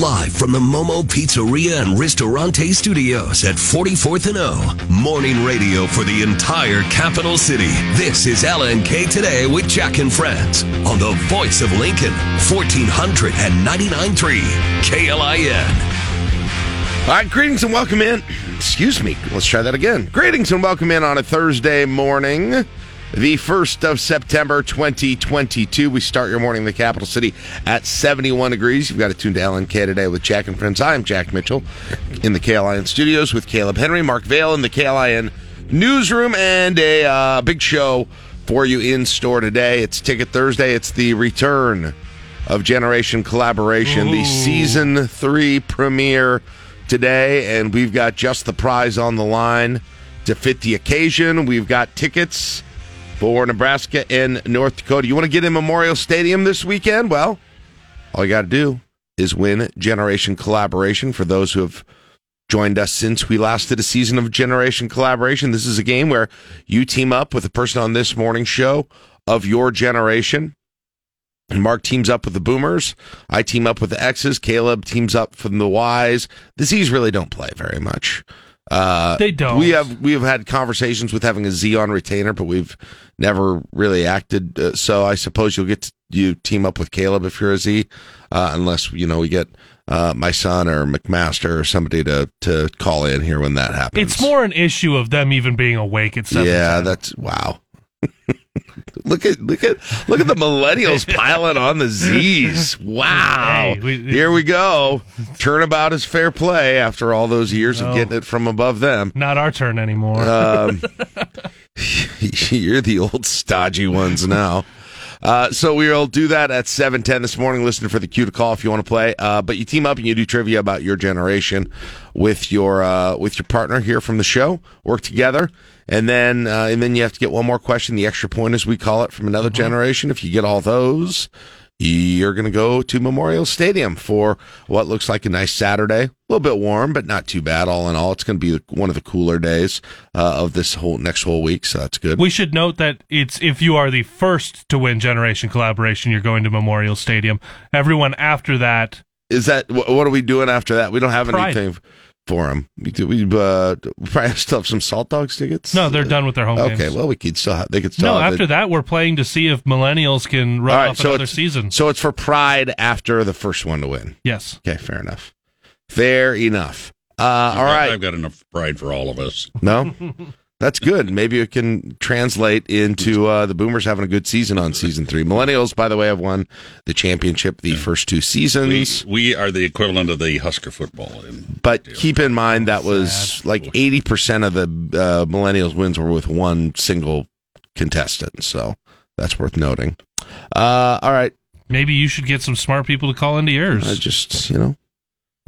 Live from the Momo Pizzeria and Ristorante Studios at 44th and O. Morning radio for the entire capital city. This is LNK Today with Jack and Friends on the voice of Lincoln, 1499.3 KLIN. All right, greetings and welcome in. Excuse me. Let's try that again. Greetings and welcome in on a Thursday morning, the 1st of September 2022. We start your morning in the capital city at 71 degrees. You've got to tune to LNK today with Jack and Friends. I'm Jack Mitchell in the KLIN studios with Caleb Henry, Mark Vale in the KLIN newsroom, and a uh, big show for you in store today. It's Ticket Thursday. It's the return of Generation Collaboration, the season three premiere today, and we've got just the prize on the line to fit the occasion. We've got tickets for Nebraska and North Dakota. You want to get in Memorial Stadium this weekend? Well, all you got to do is win Generation Collaboration. For those who have joined us since we last did a season of Generation Collaboration, this is a game where you team up with a person on this morning show of your generation. And Mark teams up with the Boomers. I team up with the X's. Caleb teams up from the Y's. The Z's really don't play very much. Uh, They don't. We have we have had conversations with having a Z on retainer, but we've never really acted. Uh, so I suppose you'll get to, you team up with Caleb if you're a Z, uh, unless you know we get uh, my son or McMaster or somebody to to call in here when that happens. It's more an issue of them even being awake at seven. Yeah, that's wow. Look at look at look at the millennials piling on the Z's. Wow. Hey, we- Here we go. Turnabout is fair play after all those years of getting it from above them. Not our turn anymore. Um, you're the old stodgy ones now. Uh, so we'll do that at 710 this morning. Listen for the cue to call if you want to play. Uh, but you team up and you do trivia about your generation with your uh, with your partner here from the show. Work together, and then uh, and then you have to get one more question, the extra point as we call it, from another generation. If you get all those, you're going to go to Memorial Stadium for what looks like a nice Saturday. A little bit warm, but not too bad. All in all, it's going to be one of the cooler days uh, of this whole next whole week, so that's good. we should note that it's if you are the first to win Generation Collaboration, you're going to Memorial Stadium. Everyone after that, Is that what are we doing after that? We don't have Pride. anything for them. We do. We uh, we probably still have some Salt Dogs tickets. no, they're done with their home Okay, games. well, we could still have, they could still no, have after it. that, we're playing to see if millennials can run All right, off so another season. So it's for Pride after the first one to win. yes. Okay, fair enough. Fair enough. Uh, all right. I've got enough pride for all of us. No, that's good. Maybe it can translate into uh, the Boomers having a good season on season three. Millennials, by the way, have won the championship the first two seasons. we are the equivalent of the Husker football. In, But keep in mind that was like eighty percent of the uh, Millennials wins were with one single contestant. So that's worth noting. Uh, all right, Maybe you should get some smart people to call into yours. I just you know.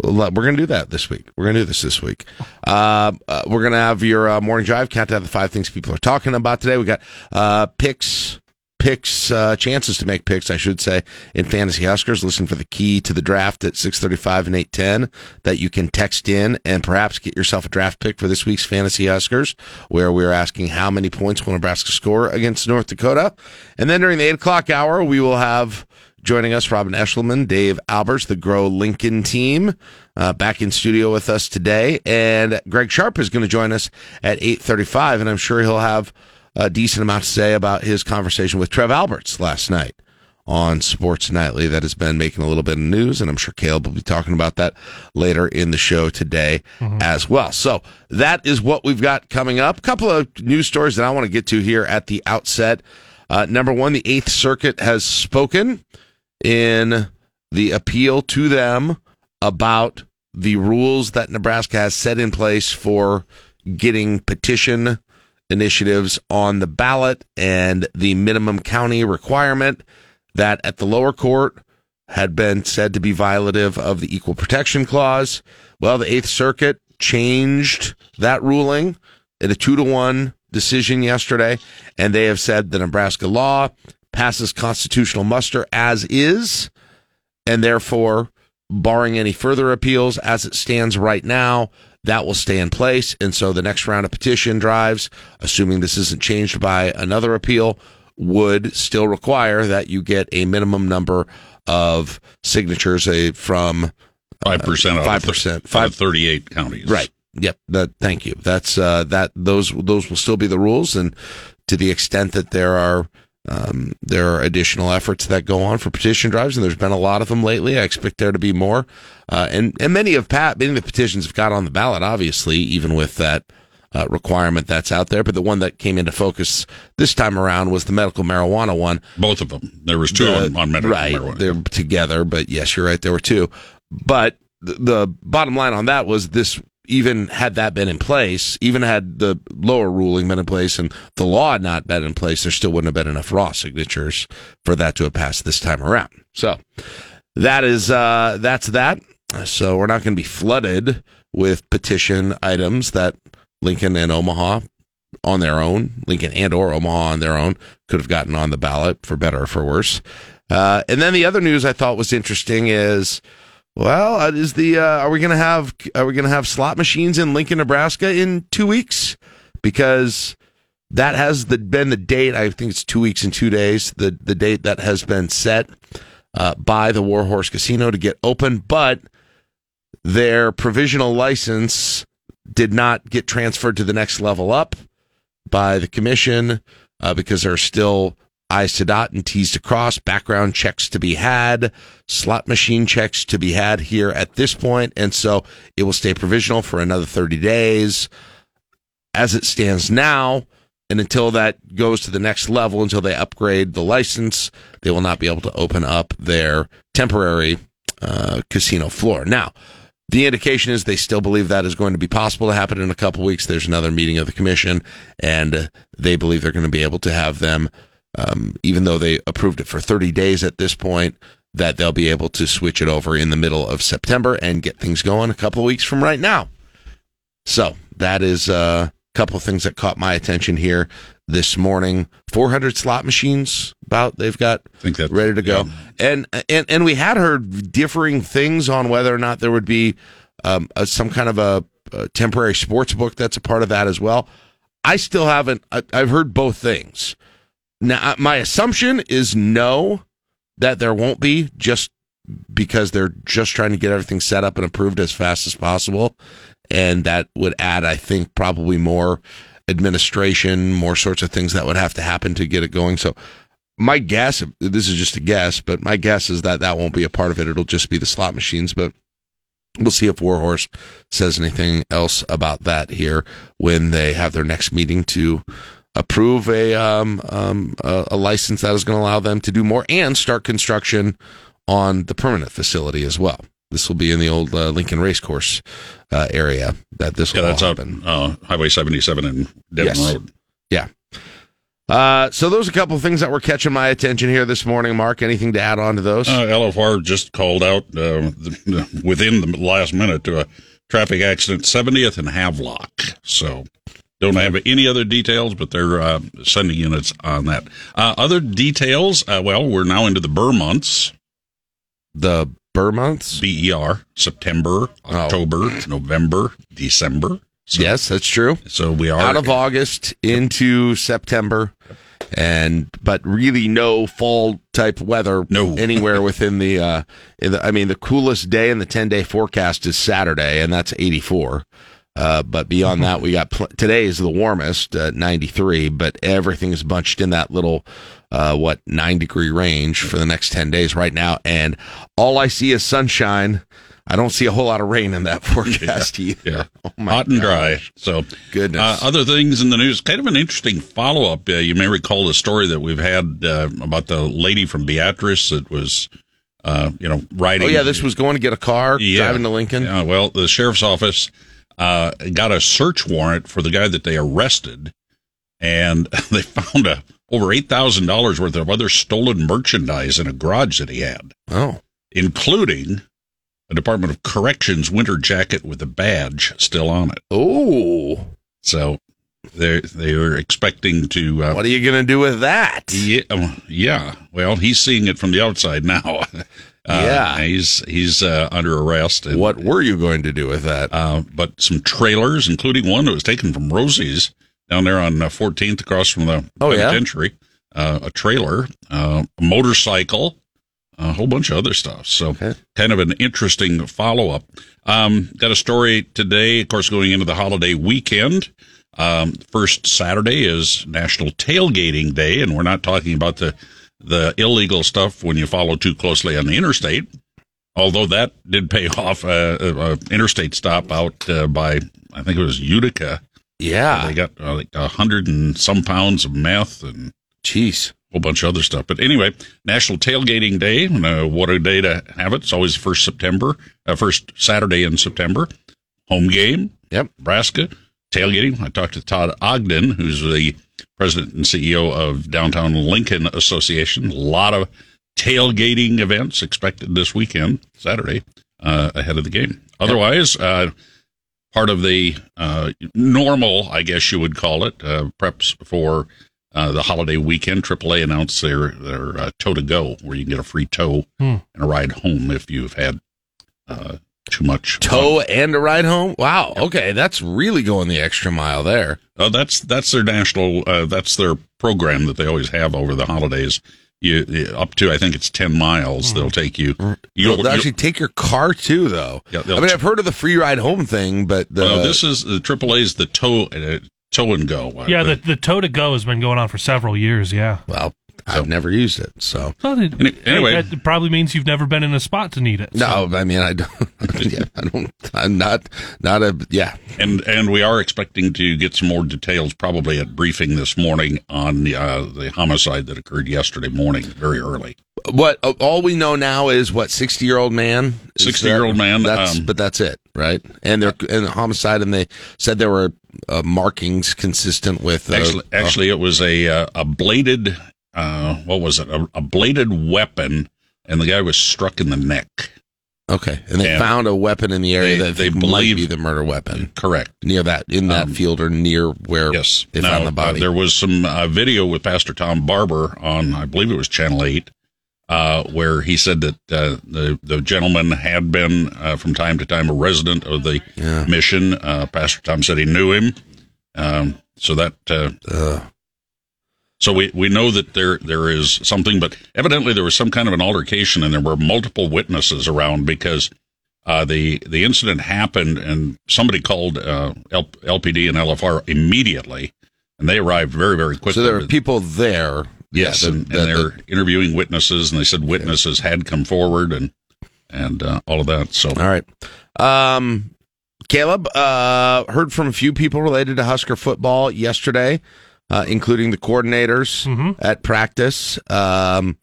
We're going to do that this week. We're going to do this this week. Uh, uh, we're going to have your uh, morning drive count down the five things people are talking about today. We got uh, picks, picks, uh, chances to make picks, I should say, in fantasy Huskers. Listen for the key to the draft at six thirty-five and eight ten that you can text in and perhaps get yourself a draft pick for this week's fantasy Huskers, where we're asking how many points will Nebraska score against North Dakota, and then during the eight o'clock hour we will have. Joining us, Robin Eschliman, Dave Alberts, the Grow Lincoln team, uh, back in studio with us today, and Greg Sharpe is going to join us at eight thirty-five, and I'm sure he'll have a decent amount to say about his conversation with Trev Alberts last night on Sports Nightly that has been making a little bit of news, and I'm sure Caleb will be talking about that later in the show today as well. So that is what we've got coming up. A couple of news stories that I want to get to here at the outset. Uh, number one, the Eighth Circuit has spoken in the appeal to them about the rules that Nebraska has set in place for getting petition initiatives on the ballot and the minimum county requirement that at the lower court had been said to be violative of the equal protection clause. Well, the Eighth Circuit changed that ruling in a two to one decision yesterday, and they have said the Nebraska law passes constitutional muster as is, and therefore, barring any further appeals as it stands right now, that will stay in place. And so the next round of petition drives, assuming this isn't changed by another appeal, would still require that you get a minimum number of signatures uh, from Five percent. 5%. Five thirty-eight counties. Right. Yep. That. Thank you. That's uh, that. Those those will still be the rules, and to the extent that there are um, there are additional efforts that go on for petition drives, and there's been a lot of them lately. I expect there to be more, uh, and and many of Pat many of the petitions have got on the ballot, obviously, even with that. Uh, requirement that's out there, but the one that came into focus this time around was the medical marijuana one. Both of them. There was two The- on, on medical right, marijuana. They're together, but yes, you're right. There were two. But the, the bottom line on that was this. Even had that been in place, even had the lower ruling been in place and the law not been in place, there still wouldn't have been enough raw signatures for that to have passed this time around. So that is uh, that's that. So we're not going to be flooded with petition items that Lincoln and Omaha on their own, Lincoln and or Omaha on their own, could have gotten on the ballot for better or for worse. Uh, and then the other news I thought was interesting is, well, uh, is the uh, are we going to have are we going to have slot machines in Lincoln, Nebraska in two weeks? Because that has the, been the date. I think it's two weeks and two days. The the date that has been set uh, by the Warhorse Casino to get open, but their provisional license did not get transferred to the next level up by the commission uh, because there are still I's to dot and T's to cross, background checks to be had, slot machine checks to be had here at this point, and so it will stay provisional for another 30 days. As it stands now, and until that goes to the next level, until they upgrade the license, they will not be able to open up their temporary uh, casino floor. Now, the indication is they still believe that is going to be possible to happen in a couple weeks. There's another meeting of the commission, and they believe they're going to be able to have them, um, even though they approved it for 30 days at this point, that they'll be able to switch it over in the middle of September and get things going a couple weeks from right now. So that is uh, a couple of things that caught my attention here this morning. 400 slot machines, about they've got I think that ready to go. yeah. And and and we had heard differing things on whether or not there would be um, a, some kind of a, a temporary sports book that's a part of that as well. I still haven't. I, I've heard both things. Now, my assumption is no, that there won't be just because they're just trying to get everything set up and approved as fast as possible, and that would add, I think, probably more administration, more sorts of things that would have to happen to get it going. So my guess, this is just a guess, but my guess is that that won't be a part of it. It'll just be the slot machines, but we'll see if Warhorse says anything else about that here when they have their next meeting to approve a um, um, a, a license that is going to allow them to do more and start construction on the permanent facility as well. This will be in the old uh, Lincoln Racecourse uh, area that this will Yeah, that's out uh, Highway 77 and Devon Yes. Road. Yeah. Uh, so those are a couple of things that were catching my attention here this morning. Mark, anything to add on to those? Uh, LFR just called out uh, the, within the last minute to a traffic accident, 70th and Havelock. So don't have any other details, but they're uh, sending units on that. Uh, other details, uh, well, we're now into the Burr months. the Burr months? BER, September, Oh. October, November, December. So, yes, that's true. So we are Out of August into September, and but really no fall type weather No. anywhere within the. Uh, in the I mean, the coolest day in the ten day forecast is Saturday, and that's eighty four. Uh, but beyond that, we got pl- today is the warmest, uh, 93, but everything is bunched in that little, uh, what, nine degree range for the next 10 days right now. And all I see is sunshine. I don't see a whole lot of rain in that forecast either. Yeah. Oh my hot and gosh. dry. So, Goodness. Uh, other things in the news, kind of an interesting follow up. Uh, you may recall the story that we've had uh, about the lady from Beatrice that was, uh, you know, riding. Oh yeah, this was going to get a car, Yeah. driving to Lincoln. Uh, well, the sheriff's office uh, got a search warrant for the guy that they arrested, and they found a over eight thousand dollars worth of other stolen merchandise in a garage that he had, Oh, including a Department of Corrections winter jacket with a badge still on it. oh, So they they were expecting to. Uh, what are you gonna do with that? yeah, um, yeah. Well, he's seeing it from the outside now. Uh, Yeah. he's he's uh, under arrest. And, What were you going to do with that? Uh, but some trailers, including one that was taken from Rosie's down there on uh, 14th across from the Oh, yeah? penitentiary. Uh, a trailer, uh, a motorcycle, a whole bunch of other stuff. So, kind of an interesting follow up. Um, got a story today, of course, going into the holiday weekend. Um, first Saturday is National Tailgating Day, and we're not talking about the the illegal stuff when you follow too closely on the interstate. Although that did pay off uh, a, a interstate stop out uh, by I think it was Utica. Yeah. They got uh, like a hundred and some pounds of meth and Jeez. a whole bunch of other stuff. But anyway, National Tailgating Day. Uh, what a day to have it! It's always first September, uh, first Saturday in September. Home game. Yep. Nebraska tailgating. I talked to Todd Ogden, who's the president and CEO of Downtown Lincoln Association. A lot of tailgating events expected this weekend, Saturday, uh, ahead of the game. Otherwise, uh, part of the uh, normal, I guess you would call it, uh, preps for uh, the holiday weekend. AAA announced their their uh, tow to go, where you can get a free tow Hmm. and a ride home if you've had uh, too much Tow and a ride home? Wow. Okay. That's really going the extra mile there. Oh, that's that's their national. Uh, that's their program that they always have over the holidays. You you- up to I think it's ten miles. They'll take you. You'll, They'll actually take your car too, though. Yeah, I mean, I've heard of the free ride home thing, but the well, this is the AAA's the tow uh, tow and go. Yeah, the the toe to go has been going on for several years. Yeah. well, I've never used it, so Well, it- Any- anyway. hey, that probably means you've never been in a spot to need it. so- no. I mean, I don't. yeah, I don't. I'm not. Not a. Yeah. and and we are expecting to get some more details probably at briefing this morning on the uh, the homicide that occurred yesterday morning, very early. What all we know now is what sixty year old man. 60-year-old man, That's um, but that's it, right? And they're and the homicide, and they said there were uh, markings consistent with uh, Actually, actually, it was a uh, a bladed uh, what was it? A, a bladed weapon, and the guy was struck in the neck. okay, and they Yeah. found a weapon in the area They- that they they might believe- be the murder weapon Correct. near that in that Um, field or near where Yes. they Now, found the uh, body. there was some uh, video with Pastor Tom Barber on, I believe it was Channel 8, uh, where he said that uh, the, the gentleman had been, uh, from time to time, a resident of the Yeah. mission. Uh, Pastor Tom said he knew him. Um, so that. So we, we know that there there is something, but evidently there was some kind of an altercation, and there were multiple witnesses around because uh, the the incident happened, and somebody called uh, L, LPD and LFR immediately, and they arrived very very quickly. so there were people there. yes, yeah, and, and they're interviewing witnesses, and they said witnesses had come forward, and and uh, all of that. So All right. Um, Caleb, uh, heard from a few people related to Husker football yesterday, uh, including the coordinators Mhm. at practice. Um,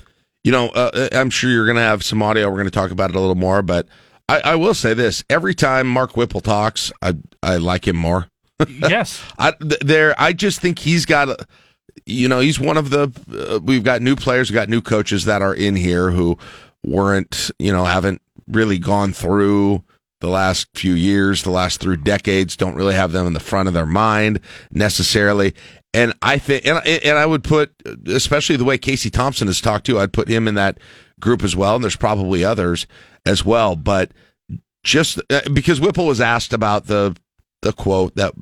you know, uh, I'm sure you're going to have some audio. We're going to talk about it a little more, but I, I will say this: every time Mark Whipple talks, I I like him more. yes. I there, I just think he's got. a- You know, he's one of the. Uh, we've got new players, we've got new coaches that are in here who weren't, you know, haven't really gone through the last few years, the last through decades. Don't really have them in the front of their mind necessarily. And I think, and and I would put, especially the way Casey Thompson has talked to, I'd put him in that group as well. And there's probably others as well, but just uh, because Whipple was asked about the the quote that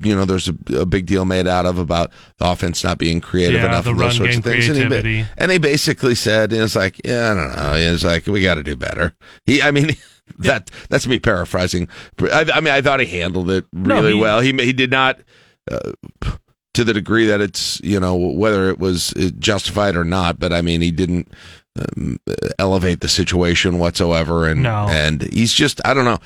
you know there's a, a big deal made out of about the offense not being creative Yeah, enough the and those sorts game of things. And he, and they basically said it's like yeah I don't know it's like we got to do better. He I mean that that's me paraphrasing. I, I mean I thought he handled it No, really he- well. He he did not. Uh, to the degree that it's you know whether it was uh, justified or not, but I mean he didn't um, elevate the situation whatsoever, and No. and he's just I don't know.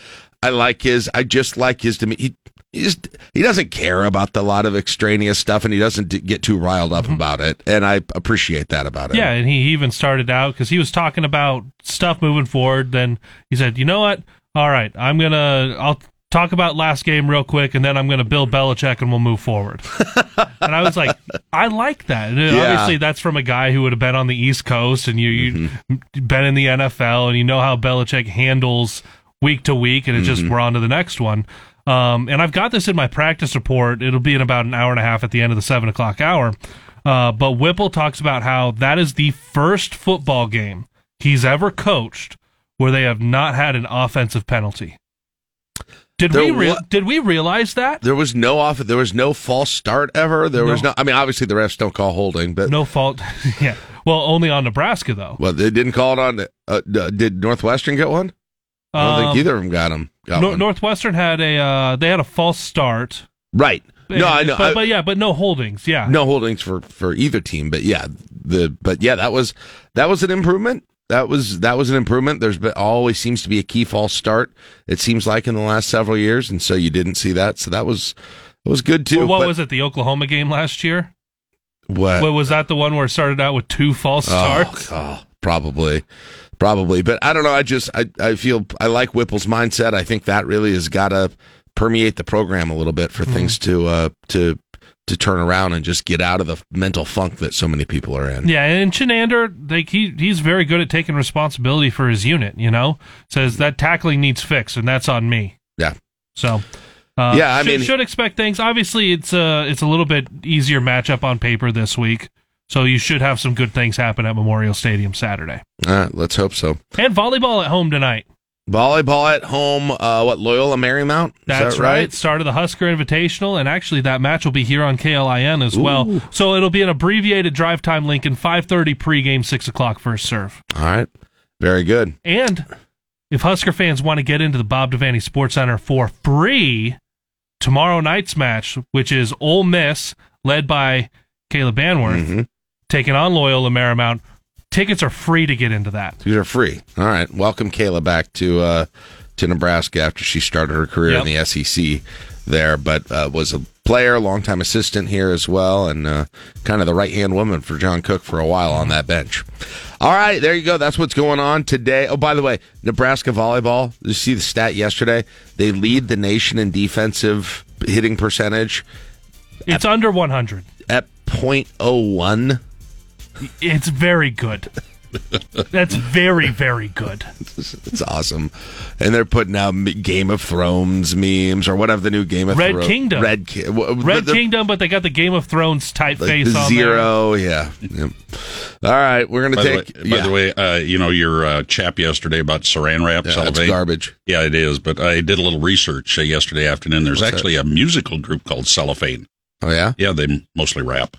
I like his. I just like his to me. He he just he doesn't care about the lot of extraneous stuff, and he doesn't d- get too riled up about it, and I appreciate that about it Yeah, and he even started out because he was talking about stuff moving forward. Then he said, "You know what? All right, I'm gonna I'll talk about last game real quick, and then I'm gonna Bill Belichick, and we'll move forward." and I was like, I like that. And Yeah. Obviously, that's from a guy who would have been on the East Coast, and you you been in the NFL, and you know how Belichick handles week to week, and it just we're on to the next one. Um, and I've got this in my practice report. It'll be in about an hour and a half at the end of the seven o'clock hour. Uh, but Whipple talks about how that is the first football game he's ever coached where they have not had an offensive penalty. Did There we rea- wa- did we realize that? There was no off. There was no false start ever. There was No. no. I mean, obviously the refs don't call holding, but No fault. yeah. Well, only on Nebraska though. Well, they didn't call it on. Uh, uh, did Northwestern get one? I don't think Um, either of them got them. Got one. Northwestern had a uh, they had a false start. right. No, I know. But, but yeah, but no holdings. Yeah. no holdings for for either team but yeah the but yeah that was that was an improvement that was that was an improvement there's been always seems to be a key false start it seems like in the last several years and so you didn't see that so that was it was good too Well, what but was it? The Oklahoma game last year. what What was that? The one where it started out with two false starts. Oh, oh, probably, probably. But I don't know. I just I, I feel I like Whipple's mindset. I think that really has got to permeate the program a little bit for things to uh to to turn around and just get out of the mental funk that so many people are in. Yeah, and Chinander, like he he's very good at taking responsibility for his unit. You know, says that tackling needs fixed, and that's on me. Yeah. So. Uh, Yeah, I should, mean- should expect things. Obviously, it's a it's a little bit easier matchup on paper this week, so you should have some good things happen at Memorial Stadium Saturday. All right, let's hope so. And volleyball at home tonight. Volleyball at home. Uh, what Loyola Marymount? Is That's that right. Start of the Husker Invitational, and actually that match will be here on KLIN as well. So it'll be an abbreviated drive time link in 5:30 pregame, six o'clock first serve. All right, very good. And if Husker fans want to get into the Bob Devaney Sports Center for free, tomorrow night's match, which is Ole Miss, led by Kayla Banwarth, Mhm. taking on Loyola Marymount. Tickets are free to get into that. These are free. All right, welcome Kayla back to uh, to Nebraska after she started her career in the SEC there, but uh, was a player, longtime assistant here as well, and uh, kind of the right hand woman for John Cook for a while on that bench. All right, there you go. That's what's going on today. Oh, by the way, Nebraska volleyball. You see the stat yesterday? They lead the nation in defensive hitting percentage It's under 100. at .01. It's very good. That's very, very good. It's awesome, and they're putting out Game of Thrones memes or whatever the new Game of Red Thrones Kingdom. Red, Ki- w- Red Kingdom, but they got the Game of Thrones like typeface the on zero. Yeah. Yep. All right, we're gonna take. the way, by the way, uh, you know your uh, chap yesterday about Saran wrap. yeah, that's garbage. Yeah, it is. But I did a little research uh, yesterday afternoon. There's What's that? actually a musical group called Cellophane. Oh yeah, Yeah, they mostly rap.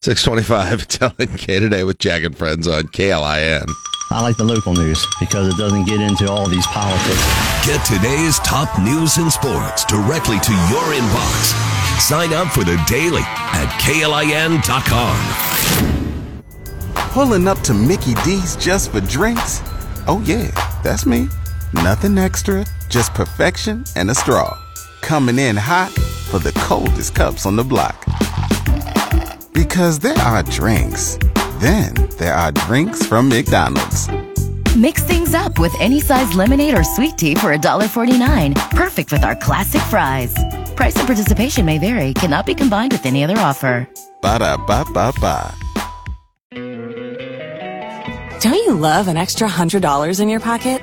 Six twenty-five. Telling K today with Jack and Friends on KLIN. I like the local news because it doesn't get into all these politics. Get today's top news and sports directly to your inbox. Sign up for the daily at klin.com. Pulling up to Mickey D's just for drinks? Oh, yeah, that's me. Nothing extra, just perfection and a straw. Coming in hot for the coldest cups on the block. Because there are drinks, then there are drinks from McDonald's. Mix things up with any size lemonade or sweet tea for $1.49. Perfect with our classic fries. Price and participation may vary, cannot be combined with any other offer. Ba da ba ba ba. Don't you love an extra $100 in your pocket?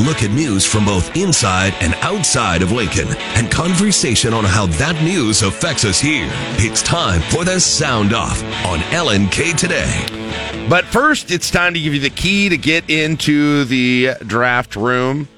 Look at news from both inside and outside of Lincoln and conversation on how that news affects us here. It's time for the Sound Off on LNK Today. But first, it's time to give you the key to get into the draft room.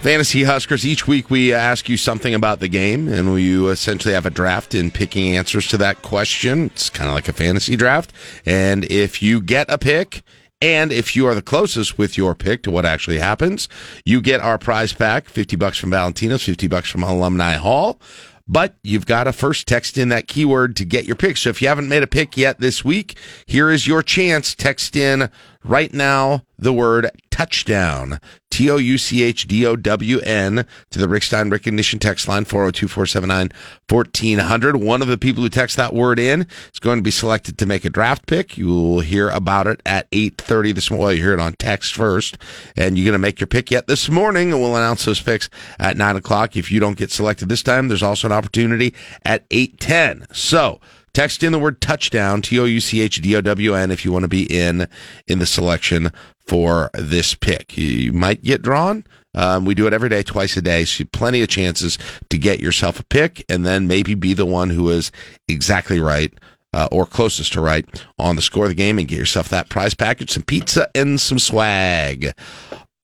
Fantasy Huskers, each week we ask you something about the game, and you essentially have a draft in picking answers to that question. It's kind of like a fantasy draft. And if you get a pick, and if you are the closest with your pick to what actually happens, you get our prize pack 50 bucks from Valentino's, 50 bucks from Alumni Hall. But you've got to first text in that keyword to get your pick. So if you haven't made a pick yet this week, here is your chance. Text in right now the word touchdown. T O U C H D O W N to the Rick Stein Recognition text line 402 479 1400. One of the people who text that word in is going to be selected to make a draft pick. You will hear about it at 8:30 this morning. Well, you hear it on text first, and you're going to make your pick yet this morning, and we'll announce those picks at nine o'clock. If you don't get selected this time, there's also an opportunity at 8:10. So. Text in the word touchdown, T O U C H D O W N, if you want to be in in the selection for this pick. You might get drawn. Um, we do it every day, twice a day. So plenty of chances to get yourself a pick and then maybe be the one who is exactly right uh, or closest to right on the score of the game and get yourself that prize package, some pizza, and some swag.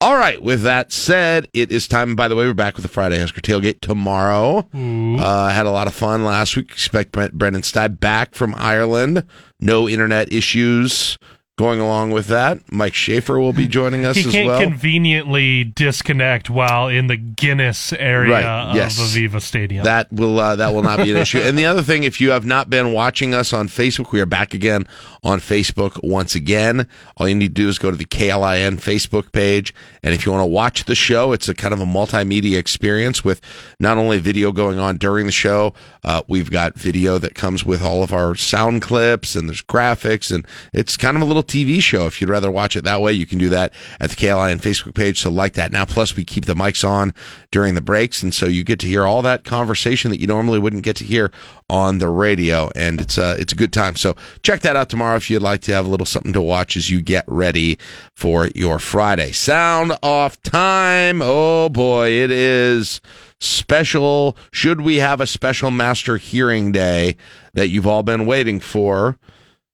All right. With that said, it is time. By the way, we're back with the Friday Husker Tailgate tomorrow. Uh, had a lot of fun last week. Expect Brent, Brendan Steib back from Ireland. No internet issues going along with that. Mike Schaefer will be joining us he as can't well. conveniently disconnect while in the Guinness area Right, of yes. Aviva Stadium. That will uh, that will not be an issue. And the other thing, if you have not been watching us on Facebook, we are back again on Facebook once again. All you need to do is go to the KLIN Facebook page, and if you want to watch the show, it's a kind of a multimedia experience with not only video going on during the show, uh, we've got video that comes with all of our sound clips, and there's graphics, and it's kind of a little TV show. If you'd rather watch it that way, you can do that at the KLIN Facebook page. So like that now. Plus, we keep the mics on during the breaks, and so you get to hear all that conversation that you normally wouldn't get to hear on the radio, and it's a it's a good time. So check that out tomorrow if you'd like to have a little something to watch as you get ready for your Friday. Sound off time. Oh boy, it is special. Should we have a special master hearing day that you've all been waiting for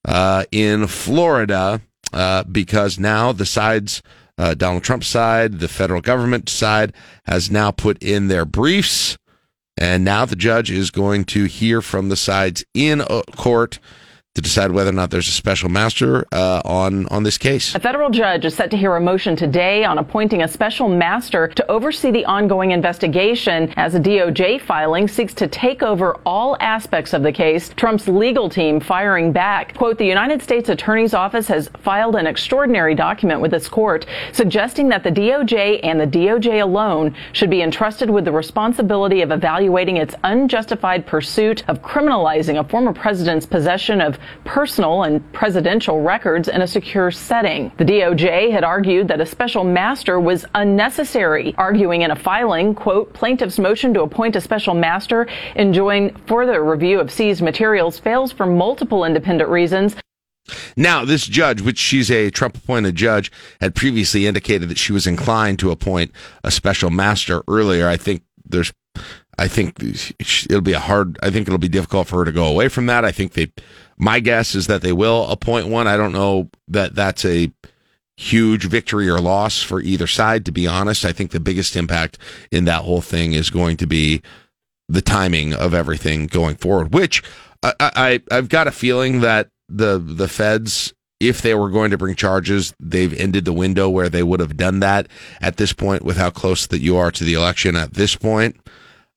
uh, in Florida? Uh, because now the sides, uh, Donald Trump's side, the federal government side, has now put in their briefs. And now the judge is going to hear from the sides in uh, court to decide whether or not there's a special master uh, on on this case. A federal judge is set to hear a motion today on appointing a special master to oversee the ongoing investigation as a DOJ filing seeks to take over all aspects of the case. Trump's legal team firing back. Quote, the United States Attorney's Office has filed an extraordinary document with this court suggesting that the DOJ and the DOJ alone should be entrusted with the responsibility of evaluating its unjustified pursuit of criminalizing a former president's possession of personal and presidential records in a secure setting. The DOJ had argued that a special master was unnecessary, arguing in a filing, quote, plaintiff's motion to appoint a special master enjoin further review of seized materials fails for multiple independent reasons. Now, this judge, which she's a Trump appointed judge, had previously indicated that she was inclined to appoint a special master earlier. I think there's, I think it'll be a hard, I think it'll be difficult for her to go away from that. I think they, my guess is that they will appoint one. I don't know that that's a huge victory or loss for either side, to be honest. I think the biggest impact in that whole thing is going to be the timing of everything going forward, which I, I, I've got a feeling that the, the feds, if they were going to bring charges, they've ended the window where they would have done that at this point with how close that you are to the election at this point.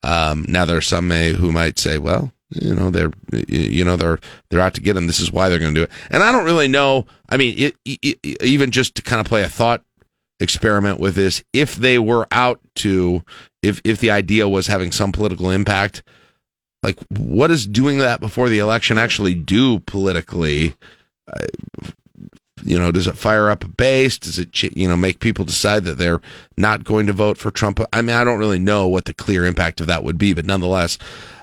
Um, now there are some may, who might say, well, you know they're you know they're they're out to get him. This is why they're going to do it. And I don't really know. I mean, it, it, even just to kind of play a thought experiment with this, if they were out to, if if the idea was having some political impact, like what does doing that before the election actually do politically? You know, does it fire up a base? Does it, you know, make people decide that they're not going to vote for Trump? I mean, I don't really know what the clear impact of that would be, but nonetheless,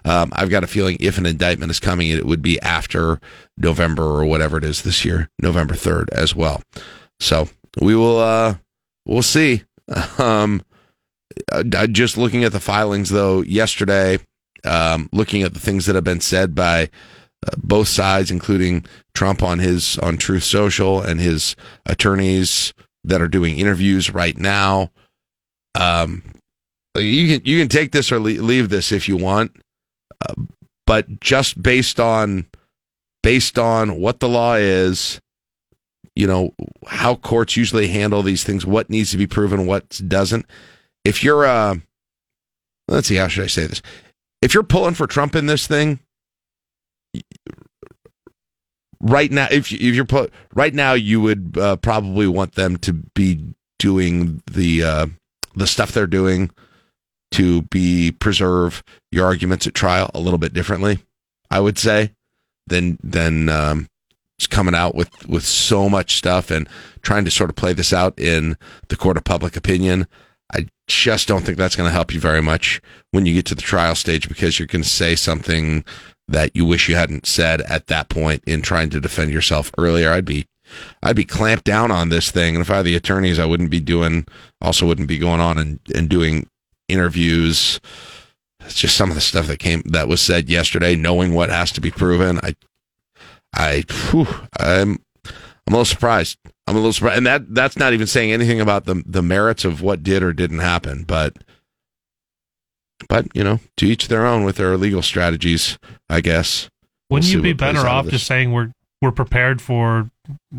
um, I've got a feeling if an indictment is coming, it would be after November or whatever it is this year, November 3rd as well. So we will, uh, we'll see. Um, just looking at the filings though, yesterday, um, looking at the things that have been said by, both sides, including Trump on his on Truth Social and his attorneys that are doing interviews right now. Um, you can you can take this or leave this if you want, uh, but just based on based on what the law is, you know how courts usually handle these things, what needs to be proven, what doesn't. If you're uh, let's see, how should I say this? If you're pulling for Trump in this thing, right now if, you, if you're put right now you would uh, probably want them to be doing the uh, the stuff they're doing to be preserve your arguments at trial a little bit differently i would say than than um, just coming out with with so much stuff and trying to sort of play this out in the court of public opinion. I just don't think that's going to help you very much when you get to the trial stage because you're going to say something that you wish you hadn't said at that point in trying to defend yourself earlier. I'd be I'd be clamped down on this thing. And if I were the attorneys, I wouldn't be doing, also wouldn't be going on and, and doing interviews. It's just some of the stuff that came, that was said yesterday, knowing what has to be proven. I, I, whew, I'm, I'm a little surprised. I'm a little surprised. And that, that's not even saying anything about the, the merits of what did or didn't happen, but, but you know, to each their own with their legal strategies, I guess. Wouldn't we'll you be better off just saying we're we're prepared for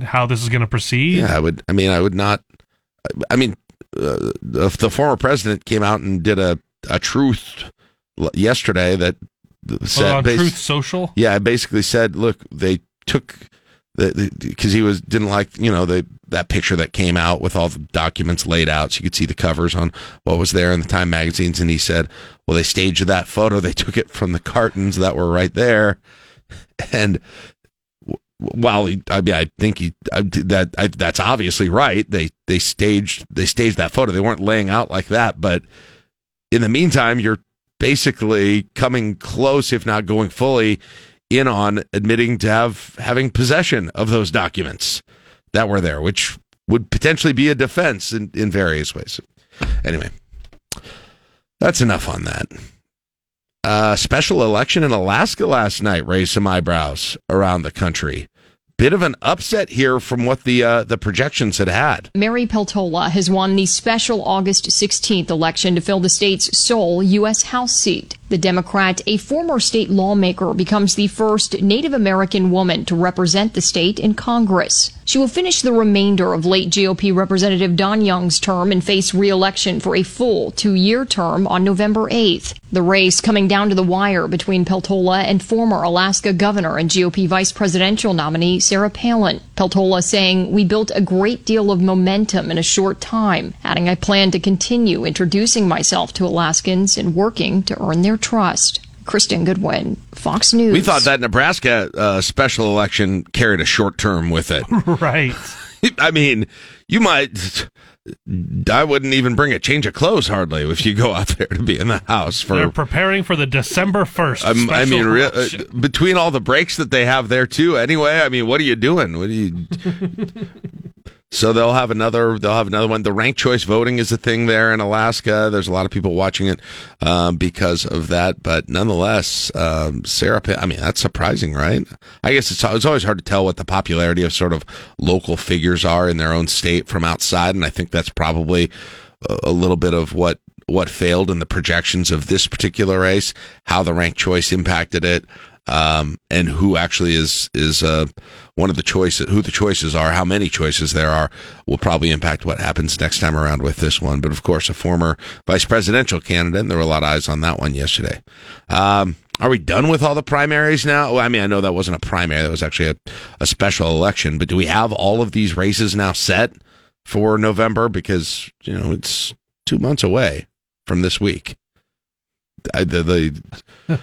how this is going to proceed? Yeah, I would. I mean, I would not. I mean, uh, the, the former president came out and did a a truth yesterday that said oh, on Truth Social. Yeah, I basically said, look, they took because he was didn't like you know the that picture that came out with all the documents laid out so you could see the covers on what was there in the time magazines. And he said well they staged that photo. They took it from the cartons that were right there. And while he, I mean, I think he I, that I, that's obviously right. They they staged they staged that photo. They weren't laying out like that, but in the meantime, you're basically coming close, if not going fully, in on admitting to have having possession of those documents that were there, which would potentially be a defense in, in various ways. Anyway, that's enough on that. Uh, special election in Alaska last night raised some eyebrows around the country bit of an upset here from what the uh, the projections had had. Mary Peltola has won the special August 16th election to fill the state's sole U.S. House seat. The Democrat, a former state lawmaker, becomes the first Native American woman to represent the state in Congress. She will finish the remainder of late GOP Representative Don Young's term and face re-election for a full two-year term on November 8th. The race coming down to the wire between Peltola and former Alaska governor and GOP vice presidential nominee Sarah Palin. Peltola saying, We built a great deal of momentum in a short time, adding, I plan to continue introducing myself to Alaskans and working to earn their trust. Kristen Goodwin, Fox News. We thought that Nebraska uh, special election carried a short term with it. right. I mean, you might. I wouldn't even bring a change of clothes hardly if you go out there to be in the house for. They're preparing for the December first. Um, I mean, re- uh, between all the breaks that they have there too. Anyway, I mean, what are you doing? What are you? So they'll have another. They'll have another one. The ranked choice voting is a thing there in Alaska. There's a lot of people watching it um, because of that. But nonetheless, um, Sarah. I mean, that's surprising, right? I guess it's it's always hard to tell what the popularity of sort of local figures are in their own state from outside, and I think that's probably a, little bit of what what failed in the projections of this particular race, how the ranked choice impacted it um, and who actually is is uh, one of the choices, who the choices are, how many choices there are, will probably impact what happens next time around with this one. But of course, a former vice presidential candidate, and there were a lot of eyes on that one yesterday. Um, are we done with all the primaries now? Well, I mean, I know that wasn't a primary; that was actually a, a special election. But do we have all of these races now set for November? Because you know it's two months away from this week. I, the, the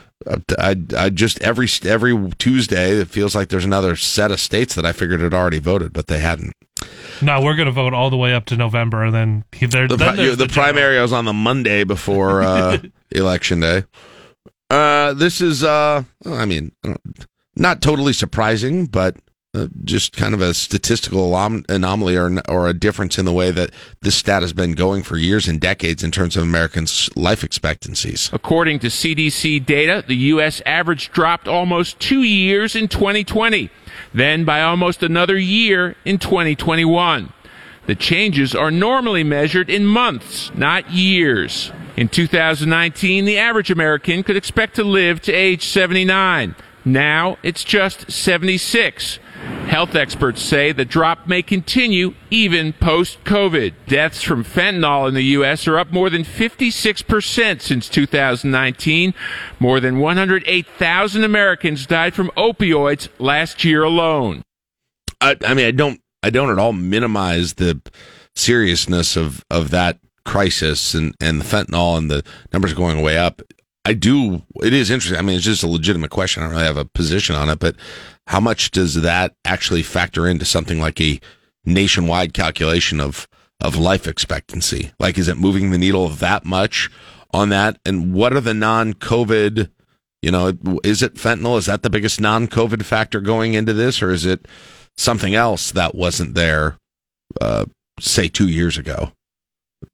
I, I just every every Tuesday it feels like there's another set of states that I figured had already voted, but they hadn't. No, we're going to vote all the way up to November, and then there. The, then the, the primary was on the Monday before uh, election day. Uh, this is, uh, I mean, not totally surprising, but uh, just kind of a statistical anomaly or, or a difference in the way that this stat has been going for years and decades in terms of Americans' life expectancies. According to CDC data, the U.S. average dropped almost two years in 2020, then by almost another year in 2021. The changes are normally measured in months, not years. In 2019, the average American could expect to live to age 79. Now it's just 76. Health experts say the drop may continue even post COVID. Deaths from fentanyl in the U.S. are up more than 56% since 2019. More than 108,000 Americans died from opioids last year alone. I, I mean, I don't, I don't at all minimize the seriousness of, of that crisis and, and the fentanyl and the numbers going way up. I do. It is interesting. I mean, it's just a legitimate question. I don't really have a position on it, but how much does that actually factor into something like a nationwide calculation of of life expectancy? Like, is it moving the needle that much on that? And what are the non-COVID? You know, is it fentanyl? Is that the biggest non-COVID factor going into this, or is it something else that wasn't there, uh, say two years ago.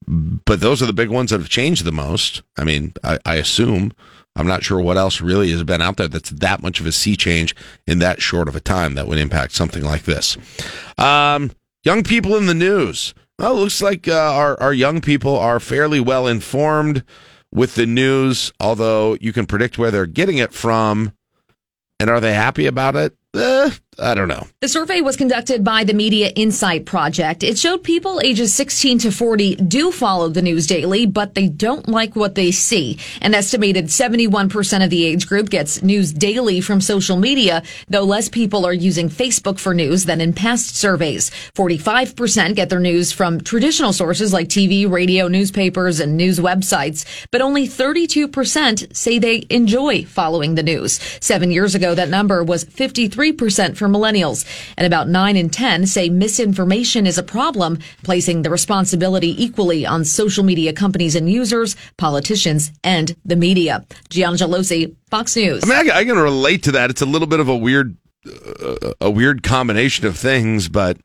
But those are the big ones that have changed the most. I mean, I, I assume. I'm not sure what else really has been out there that's that much of a sea change in that short of a time that would impact something like this. Um, young people in the news. Well, it looks like uh, our, our young people are fairly well informed with the news, although you can predict where they're getting it from. And are they happy about it? Eh, I don't know. The survey was conducted by the Media Insight Project. It showed people ages 16 to 40 do follow the news daily, but they don't like what they see. An estimated 71% of the age group gets news daily from social media, though less people are using Facebook for news than in past surveys. 45% get their news from traditional sources like TV, radio, newspapers, and news websites, but only 32% say they enjoy following the news. Seven years ago, that number was 53% for millennials, and about 9 in 10 say misinformation is a problem, placing the responsibility equally on social media companies and users, politicians, and the media. Gian Gelosi, Fox News. I mean, I, I can relate to that. It's a little bit of a weird, uh, a weird combination of things, but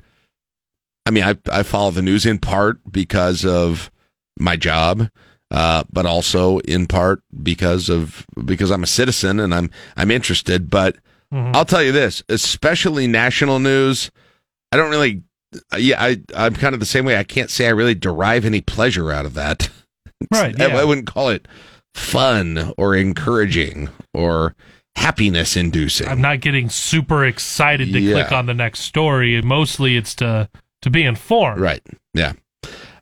I mean, I, I follow the news in part because of my job. Uh, but also in part because of because I'm a citizen and I'm I'm interested. But Mm-hmm. I'll tell you this, especially national news. I don't really, yeah, I, I'm kind of the same way. I can't say I really derive any pleasure out of that. Right. Yeah. I, I wouldn't call it fun or encouraging or happiness inducing. I'm not getting super excited to yeah. click on the next story. Mostly it's to, to be informed. Right. Yeah.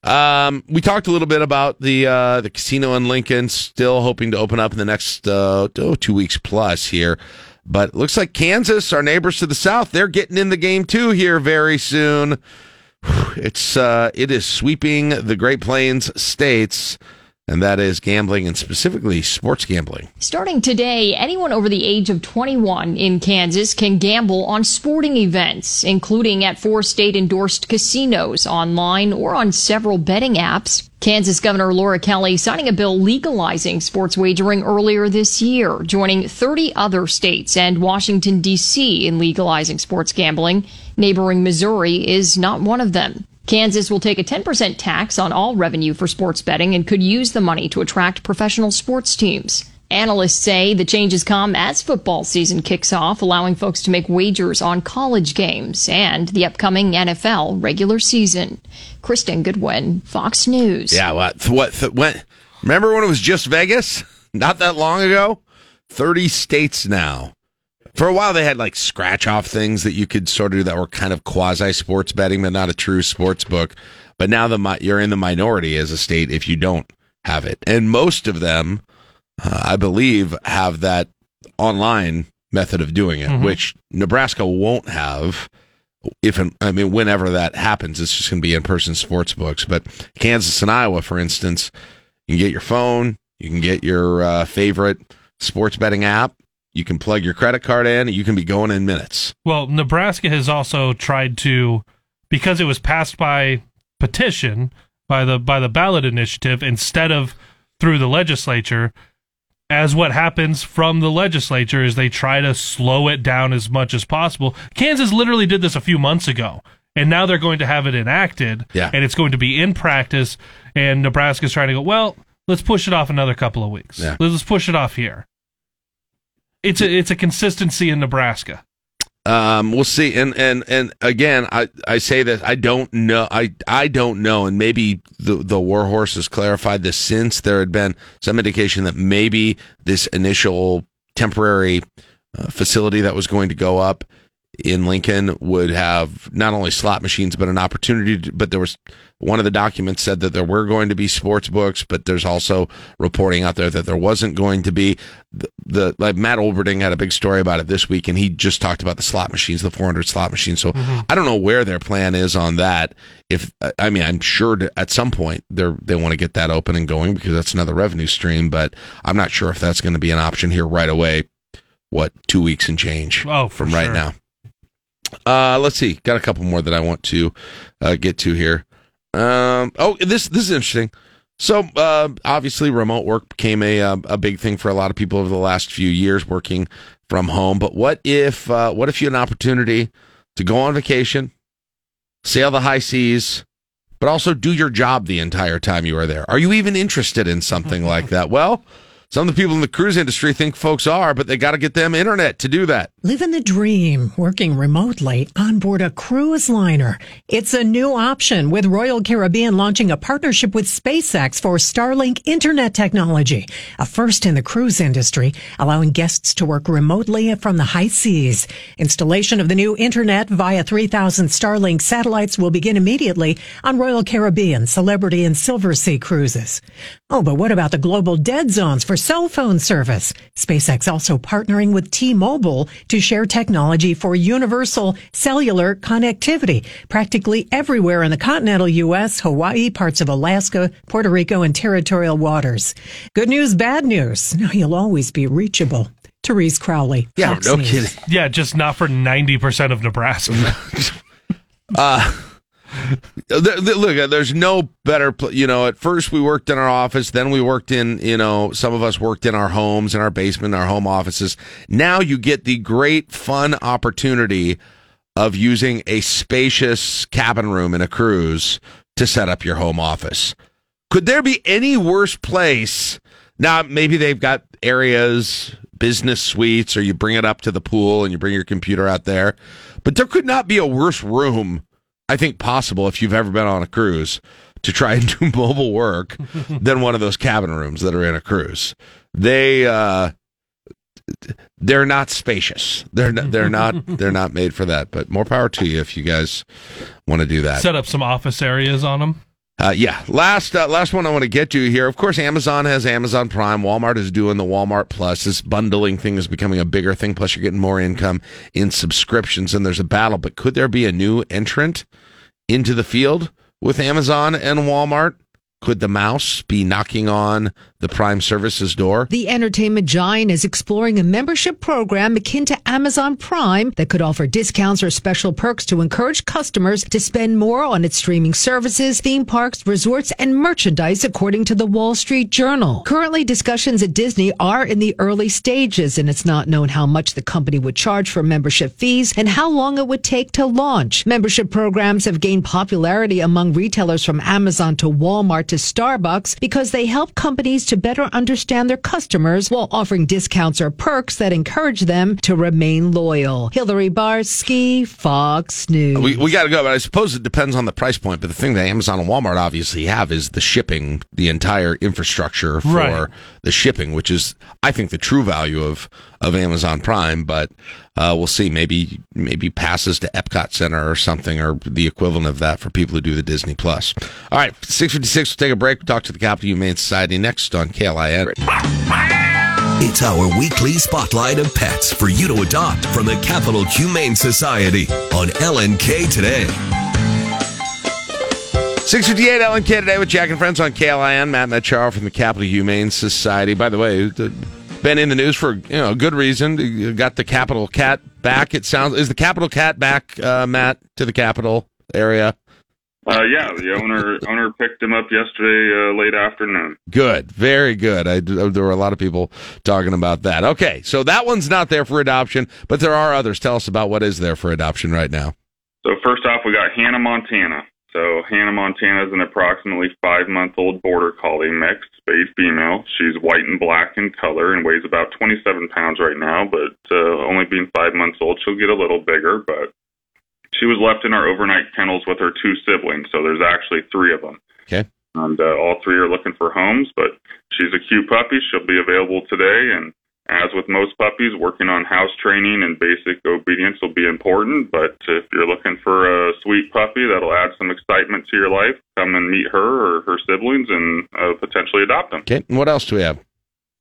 Um, we talked a little bit about the uh, the casino in Lincoln, still hoping to open up in the next uh, oh, two weeks plus here. But looks like Kansas, our neighbors to the south, they're getting in the game too here very soon. It's uh, it is sweeping the Great Plains states and that is gambling and specifically sports gambling. Starting today, anyone over the age of 21 in Kansas can gamble on sporting events, including at four state endorsed casinos, online, or on several betting apps. Kansas Governor Laura Kelly signing a bill legalizing sports wagering earlier this year, joining 30 other states and Washington, D.C. in legalizing sports gambling. Neighboring Missouri is not one of them. Kansas will take a 10% tax on all revenue for sports betting and could use the money to attract professional sports teams. Analysts say the changes come as football season kicks off, allowing folks to make wagers on college games and the upcoming NFL regular season. Kristen Goodwin, Fox News. Yeah, what? What? When, remember when it was just Vegas? Not that long ago? 30 states now for a while they had like scratch off things that you could sort of do that were kind of quasi sports betting, but not a true sports book. But now the you're in the minority as a state if you don't have it, and most of them, uh, I believe, have that online method of doing it, mm-hmm. which Nebraska won't have. If I mean, whenever that happens, it's just going to be in person sports books. But Kansas and Iowa, for instance, you can get your phone, you can get your uh, favorite sports betting app, you can plug your credit card in. You can be going in minutes. Well, Nebraska has also tried to, because it was passed by petition by the by the ballot initiative instead of through the legislature. As what happens from the legislature is they try to slow it down as much as possible. Kansas literally did this a few months ago, and now they're going to have it enacted, yeah. and it's going to be in practice. And Nebraska's trying to go, well, let's push it off another couple of weeks. Yeah. Let's push it off here it's a it's a consistency in Nebraska. Um, we'll see. And and and again, I I say that I don't know. I I don't know. And maybe the the warhorse has clarified this since there had been some indication that maybe this initial temporary uh, facility that was going to go up in Lincoln would have not only slot machines but an opportunity. To, but there was one of the documents said that there were going to be sports books, but there's also reporting out there that there wasn't going to be. The, the like Matt Olberding had a big story about it this week, and he just talked about the slot machines, the 400 slot machines. So mm-hmm. I don't know where their plan is on that. If I mean, I'm sure to, at some point they they want to get that open and going because that's another revenue stream. But I'm not sure if that's going to be an option here right away. What two weeks and change? Oh, from sure. right now. Uh, let's see. Got a couple more that I want to uh, get to here. Um, oh, this this is interesting. So uh, obviously, remote work became a uh, a big thing for a lot of people over the last few years, working from home. But what if uh, what if you had an opportunity to go on vacation, sail the high seas, but also do your job the entire time you are there. Are you even interested in something like that? Well, some of the people in the cruise industry think folks are, but they got to get them internet to do that. Living the dream, working remotely on board a cruise liner. It's a new option with Royal Caribbean launching a partnership with SpaceX for Starlink internet technology, a first in the cruise industry, allowing guests to work remotely from the high seas. Installation of the new internet via 3,000 Starlink satellites will begin immediately on Royal Caribbean, Celebrity, and Silversea cruises. Oh, but what about the global dead zones for cell phone service? SpaceX also partnering with T-Mobile to share technology for universal cellular connectivity practically everywhere in the continental U.S., Hawaii, parts of Alaska, Puerto Rico, and territorial waters. Good news, bad news. Now you'll always be reachable. Therese Crowley. Yeah, Fox no News. kidding. Yeah, just not for 90% of Nebraska. Uh, th- th- look, uh, there's no better, pl- you know, at first we worked in our office, then we worked in, you know, some of us worked in our homes, in our basement, our home offices. Now you get the great fun opportunity of using a spacious cabin room in a cruise to set up your home office. Could there be any worse place? Now, maybe they've got areas, business suites, or you bring it up to the pool and you bring your computer out there. But there could not be a worse room, I think, possible if you've ever been on a cruise to try and do mobile work than one of those cabin rooms that are in a cruise. They, uh, they're not spacious. They're not, they're not they're not made for that. But more power to you if you guys want to do that. Set up some office areas on them. Uh, yeah. Last uh, last one I want to get to here. Of course, Amazon has Amazon Prime. Walmart is doing the Walmart Plus. This bundling thing is becoming a bigger thing. Plus, you're getting more income in subscriptions, and there's a battle. But could there be a new entrant into the field with Amazon and Walmart? Could the mouse be knocking on the Prime Services door? The entertainment giant is exploring a membership program akin to Amazon Prime that could offer discounts or special perks to encourage customers to spend more on its streaming services, theme parks, resorts, and merchandise, according to the Wall Street Journal. Currently, discussions at Disney are in the early stages, and it's not known how much the company would charge for membership fees and how long it would take to launch. Membership programs have gained popularity among retailers from Amazon to Walmart to Starbucks because they help companies to better understand their customers while offering discounts or perks that encourage them to remain loyal. Hillary Barsky, Fox News. We, we got to go, but I suppose it depends on the price point. But the thing that Amazon and Walmart obviously have is the shipping, the entire infrastructure for Right. the shipping, which is, I think, the true value of of Amazon Prime. But uh, we'll see. Maybe maybe passes to Epcot Center or something, or the equivalent of that for people who do the Disney Plus. All right, six fifty six. We'll take a break. We'll talk to the Capital Humane Society next on KLIN. It's our weekly spotlight of pets for you to adopt from the Capital Humane Society on LNK today. 658 LNK today with Jack and Friends on KLIN. Matt Metchar from the Capital Humane Society. By the way, the- been in the news for you know a good reason. You got the Capital Cat back. It sounds is the Capital Cat back, uh, Matt, to the Capital area. Uh, yeah, the owner owner picked him up yesterday uh, late afternoon. Good, very good. I, there were a lot of people talking about that. Okay, so that one's not there for adoption, but there are others. Tell us about what is there for adoption right now. So first off, we got Hannah Montana. So Hannah Montana is an approximately five month old border collie mix, spayed female. She's white and black in color and weighs about 27 pounds right now, but uh, only being five months old, she'll get a little bigger. But she was left in our overnight kennels with her two siblings, so there's actually three of them. Okay. And uh, all three are looking for homes, but she's a cute puppy. She'll be available today, and as with most puppies, working on house training and basic obedience will be important. But if you're looking for a sweet puppy that'll add some excitement to your life, come and meet her or her siblings and uh, potentially adopt them. Okay, and what else do we have?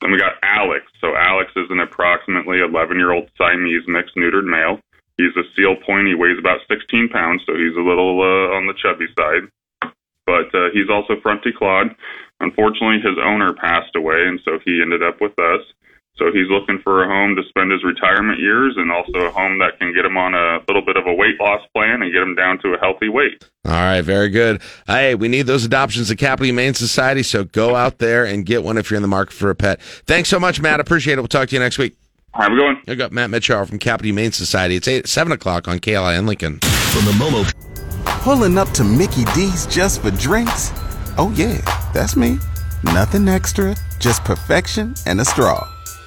Then we got Alex. So Alex is an approximately 11 year old Siamese mixed neutered male. He's a seal point. He weighs about 16 pounds, so he's a little uh, on the chubby side. But uh, he's also fronty clawed. Unfortunately, his owner passed away, and so he ended up with us. So he's looking for a home to spend his retirement years and also a home that can get him on a little bit of a weight loss plan and get him down to a healthy weight. All right, very good. Hey, we need those adoptions at Capital Humane Society, so go out there and get one if you're in the market for a pet. Thanks so much, Matt. Appreciate it. We'll talk to you next week. Have a good one. I got Matt Mitchell from Capital Humane Society. It's eight, seven o'clock on KLIN Lincoln. From the Momo. Pulling up to Mickey D's just for drinks? Oh, yeah, that's me. Nothing extra, just perfection and a straw.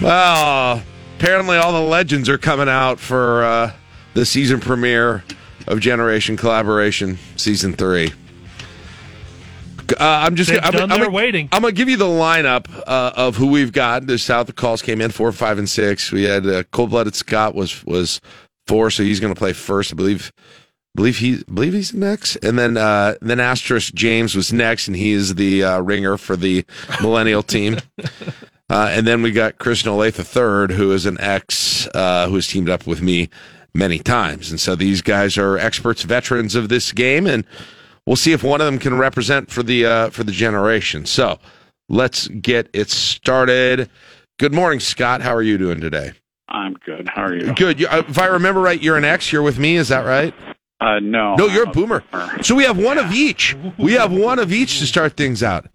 Well, apparently all the legends are coming out for uh, the season premiere of Generation Collaboration Season 3. Uh, I'm just They've I'm, done I'm, their I'm, waiting. I'm gonna give you the lineup uh, of who we've got. The calls came in four, five, and six. We had uh, cold blooded Scott was was four, so he's gonna play first. I believe believe he believe he's next, and then uh, then Asterisk James was next, and he is the uh, ringer for the Millennial team. Uh, and then we got Chris Nolathe III, who is an ex uh, who has teamed up with me many times. And so these guys are experts, veterans of this game, and we'll see if one of them can represent for the uh, for the generation. So let's get it started. Good morning, Scott. How are you doing today? I'm good. How are you? Good. You, uh, if I remember right, you're an ex. You're with me. Is that right? Uh, no. No, you're a boomer. So we have one of each. We have one of each to start things out.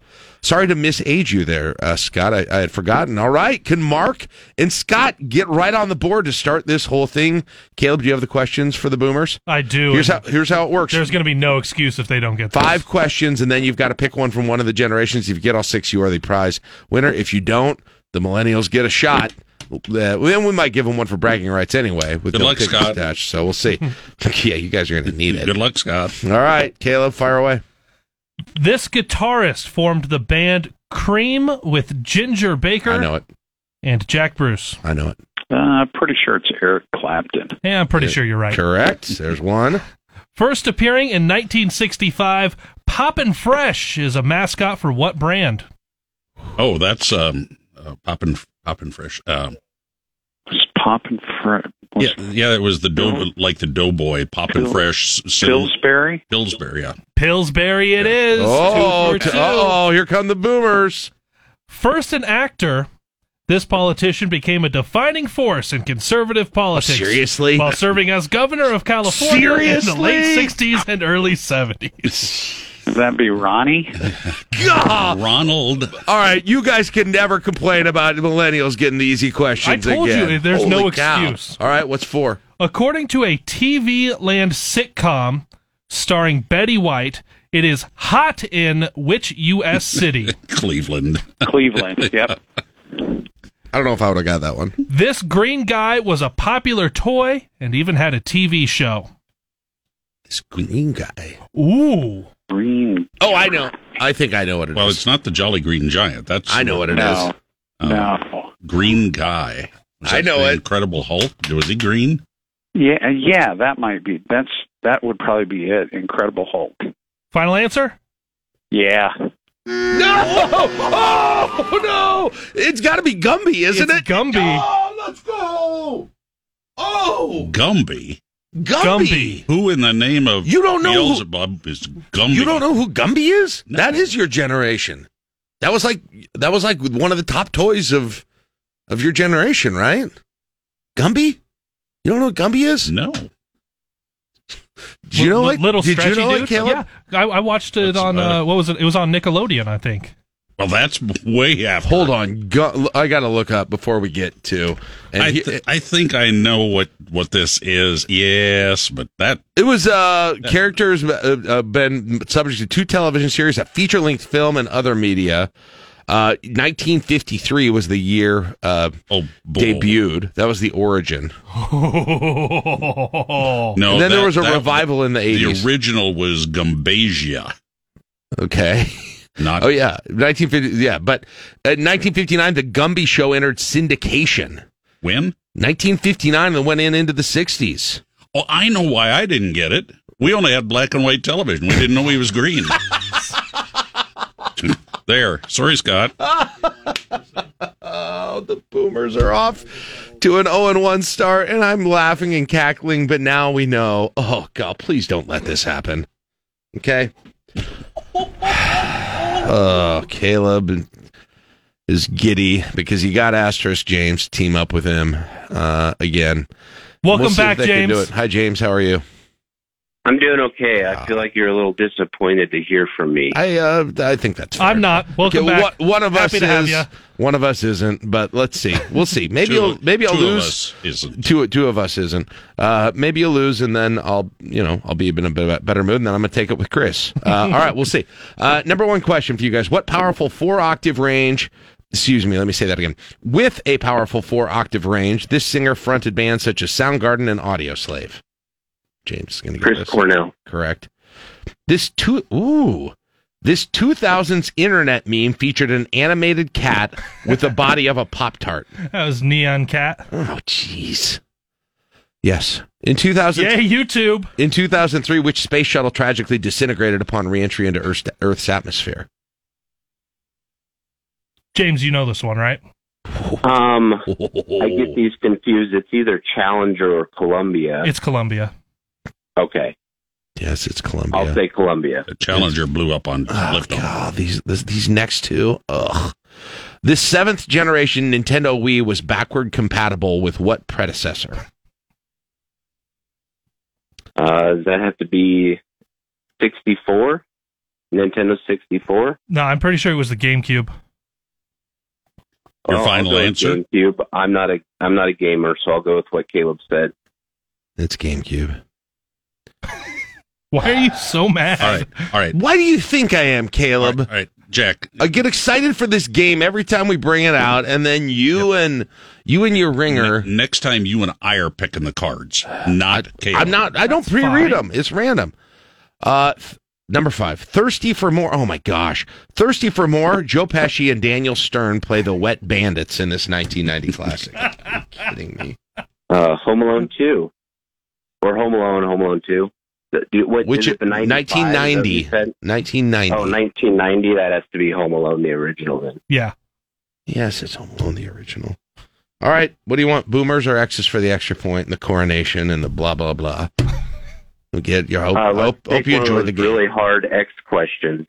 Sorry to misage you there, uh, Scott. I, I had forgotten. All right. Can Mark and Scott get right on the board to start this whole thing? Caleb, do you have the questions for the boomers? I do. Here's how here's how it works. There's going to be no excuse if they don't get this. Five questions, and then you've got to pick one from one of the generations. If you get all six, you are the prize winner. If you don't, the millennials get a shot. Uh, then we might give them one for bragging rights anyway, with Good no luck, tickets Scott. attached. So we'll see. yeah, you guys are going to need it. Good luck, Scott. All right, Caleb, fire away. This guitarist formed the band Cream with Ginger Baker. I know it. And Jack Bruce. I know it. Uh, pretty sure it's Eric Clapton. Yeah, I'm pretty sure you're right. Correct. There's one. First appearing in 1965, Poppin' Fresh is a mascot for what brand? Oh, that's um, uh, poppin' poppin' fresh. Um, It's popping fresh. yeah, yeah, it was the dough, like the Doughboy poppin' Pil- fresh. s- Pillsbury? Pillsbury, yeah. Pillsbury it is. Oh, Two for t- oh, here come the boomers. First an actor, this politician became a defining force in conservative oh, politics. seriously? While serving as governor of California in the late 60s and early 70s. Would that be Ronnie? God. Ronald. All right, you guys can never complain about millennials getting the easy questions I told you, again. there's no cow. excuse. All right, what's four? According to a TV land sitcom starring Betty White, it is hot in which U.S. city? Cleveland. Cleveland, yep. I don't know if I would have got that one. this green guy was a popular toy and even had a TV show. This green guy. Ooh. Green. Oh, I know. I think I know what it is. Well, it's not the Jolly Green Giant. That's I know what it is. No. um, No. Green guy. Was I that know the it. Incredible Hulk. Was he green? Yeah, yeah, that might be. That's that would probably be it. Incredible Hulk. Final answer? Yeah. No! Oh no! It's got to be Gumby, isn't It's it? Gumby. Oh, let's go! Oh, Gumby. Gumby. Gumby. Who in the name of You don't know who- Beelzebub is Gumby? You don't know who Gumby is? That is your generation. That was like that was like one of the top toys of of your generation, right? Gumby? You don't know what Gumby is? No. Did you know Li- it? Little Did you know dude? it, Caleb? Yeah, I, I watched it That's on uh, what was it? It was on Nickelodeon, I think. Well, that's way after. Hold on, Gu- I got to look up before we get to. And I, he- I think I know what, what this is. Yes, but that It was uh, characters uh, uh, been subject to two television series, a feature length film, and other media. Uh, 1953 was the year uh, oh, debuted. That was the origin. No, and then there was a that- revival in the 80s. The original was Gumbasia. Okay. Not Oh yeah, 1950. Yeah, but uh, 1959, the Gumby Show entered syndication. When? 1959, and went in into the 60s. Oh, I know why I didn't get it. We only had black and white television. We didn't know he was green. there. Sorry, Scott. Oh, the boomers are off to an 0 and 1 start, and I'm laughing and cackling, but now we know. Oh, God, please don't let this happen. Okay? Oh, Caleb is giddy because he got Astros James to team up with him uh, again. Welcome if back, they can do James. Hi, James. How are you? I'm doing okay. I feel like you're a little disappointed to hear from me. I uh, I think that's. Fair. I'm not. Welcome Okay, back. One, one of Happy us to is. ya. One of us isn't. But let's see. We'll see. Maybe Two you'll of- maybe I'll two of lose. us isn't. Two two of us isn't. Uh, maybe you'll lose, and then I'll you know I'll be in a bit of a better mood, and then I'm gonna take it with Chris. Uh, all right, we'll see. Uh, number one question for you guys: What powerful four octave range? Excuse me. Let me say that again. With a powerful four octave range, this singer fronted bands such as Soundgarden and Audioslave. James is gonna get Chris this. Cornell. Correct. This two ooh. This 2000s internet meme featured an animated cat with the body of a Pop Tart. That was Nyan Cat. Oh, jeez. Yes. In 2000, Yay, YouTube. in 2003, which space shuttle tragically disintegrated upon reentry into Earth's, Earth's atmosphere? James, you know this one, right? Um, I get these confused. It's either Challenger or Columbia. It's Columbia. Okay, Yes, it's Columbia. I'll say Columbia. The Challenger blew up on Oh, Liftoff. God, these this, these next two. Ugh. This seventh generation Nintendo Wii was backward compatible with what predecessor? Uh, does that have to be 64? Nintendo 64? No, I'm pretty sure it was the GameCube. Your Oh, I'll final answer? GameCube. I'm not a I'm not a gamer, so I'll go with what Caleb said. It's GameCube. Why are you so mad? All right. All right. Why do you think I am, Caleb? All right. Jack. I get excited for this game every time we bring it out, and then you and you and your ringer. ne- next time you and I are picking the cards, not Caleb. I'm not. I don't That's pre-read fine. them. It's random. Uh, th- number five. Thirsty for more. Oh my gosh. Thirsty for more. Joe Pesci and Daniel Stern play the Wet Bandits in this 1990 classic. Are you kidding me? Uh, Home Alone 2. Or Home Alone, Home Alone 2. The- do- what- Which is it the 95, that 1990. 1990. Oh, 1990. That has to be Home Alone, the original then. Yeah. Yes, it's Home Alone, the original. All right. What do you want? Boomers or X's for the extra point and the coronation and the blah blah blah. We get your hope. Uh, hope, hope you one of enjoy the game. really hard X questions.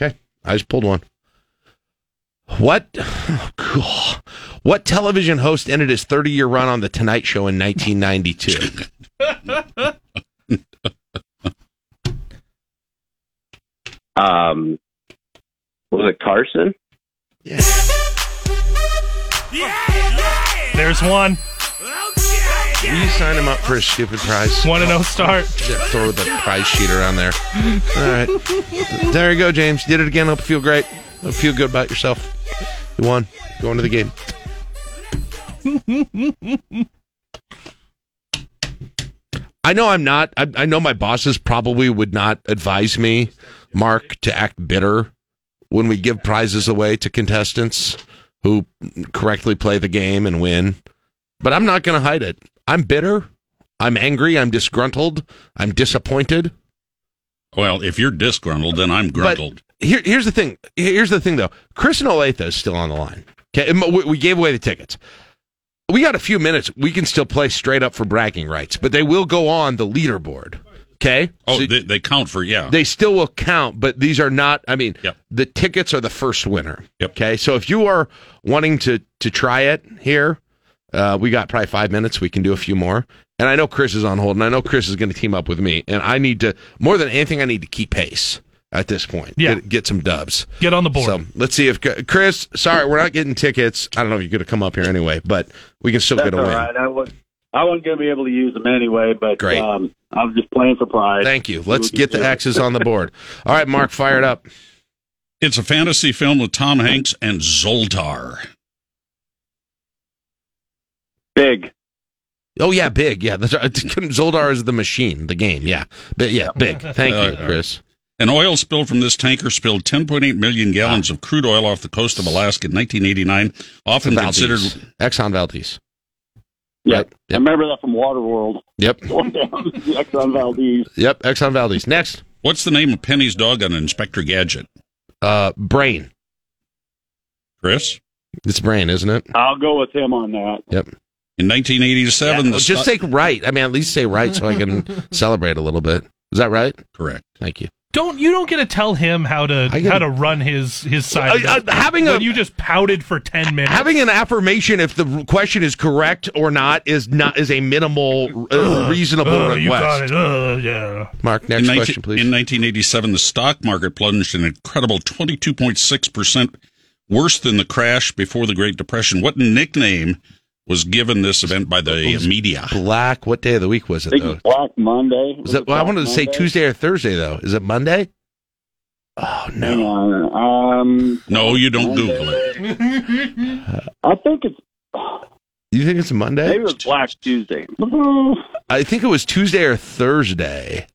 Okay, I just pulled one. What? oh, God. What television host ended his 30 year run on The Tonight Show in 1992? Um, was it Carson? Yeah. There's one. Will you sign him up for a stupid prize? One and oh start. Yeah, throw the prize sheet around there. All right. There you go, James. Did it again. Hope you feel great. Hope you feel good about yourself. You won. Going to the game. I know I'm not. I, I know my bosses probably would not advise me, Mark, to act bitter when we give prizes away to contestants who correctly play the game and win. But I'm not going to hide it. I'm bitter. I'm angry. I'm disgruntled. I'm disappointed. Well, if you're disgruntled, then I'm gruntled. Here, here's the thing. Here's the thing, though. Chris and Olathe is still on the line. Okay, we we gave away the tickets. We got a few minutes. We can still play straight up for bragging rights, but they will go on the leaderboard. Okay. oh, So they, they count for yeah. they still will count, but these are not. I mean, Yep. the tickets are the first winner. Yep. Okay. So if you are wanting to to try it here, uh, we got probably five minutes. We can do a few more. And I know Chris is on hold, and I know Chris is going to team up with me. And I need to more than anything, I need to keep pace at this point. Yeah. Get, get some dubs. Get on the board. So let's see if Chris. Sorry, we're not getting tickets. I don't know if you're going to come up here anyway, but we can still That's get a all win. right. I was I wasn't going to be able to use them anyway, but Great. Um, I was just playing for pride. Thank you. Let's get the do. X's on the board. All right, Mark, fire it up. It's a fantasy film with Tom Hanks and Zoltar. Big. Oh yeah, big. Yeah, that's right. Zoltar is the machine, the game. Yeah, but yeah, big. Thank you, Chris. An oil spill from this tanker spilled 10.8 million gallons of crude oil off the coast of Alaska in 1989, often Valdez. considered Exxon Valdez. Yeah. Right. I remember that from Waterworld. Yep. Going down the Exxon Valdez. Yep. Exxon Valdez. Next, What's the name of Penny's dog on Inspector Gadget? uh, Brain. Chris? It's Brain, isn't it? I'll go with him on that. Yep. In 1987, Yeah, the just sto- say right. I mean, at least say right so I can celebrate a little bit. Is that right? Correct. Thank you. Don't you don't get to tell him how to I get- how to run his his side. Uh, uh, having when a- you just pouted for ten minutes. Having an affirmation if the question is correct or not is not is a minimal uh, reasonable Uh, you got request. it. Uh, yeah. Mark, next in 19 question, please. In 1987, the stock market plunged an incredible 22.6% worse than the crash before the Great Depression. What nickname was given this event by the media? Black. What day of the week was I it think though? Black Monday. Was it, well, I wanted to say Tuesday or Thursday though. Is it Monday? Oh no. on. Um, No, you don't Google it. I think it's You think it's Monday? maybe it was Black Tuesday. I think it was Tuesday or Thursday.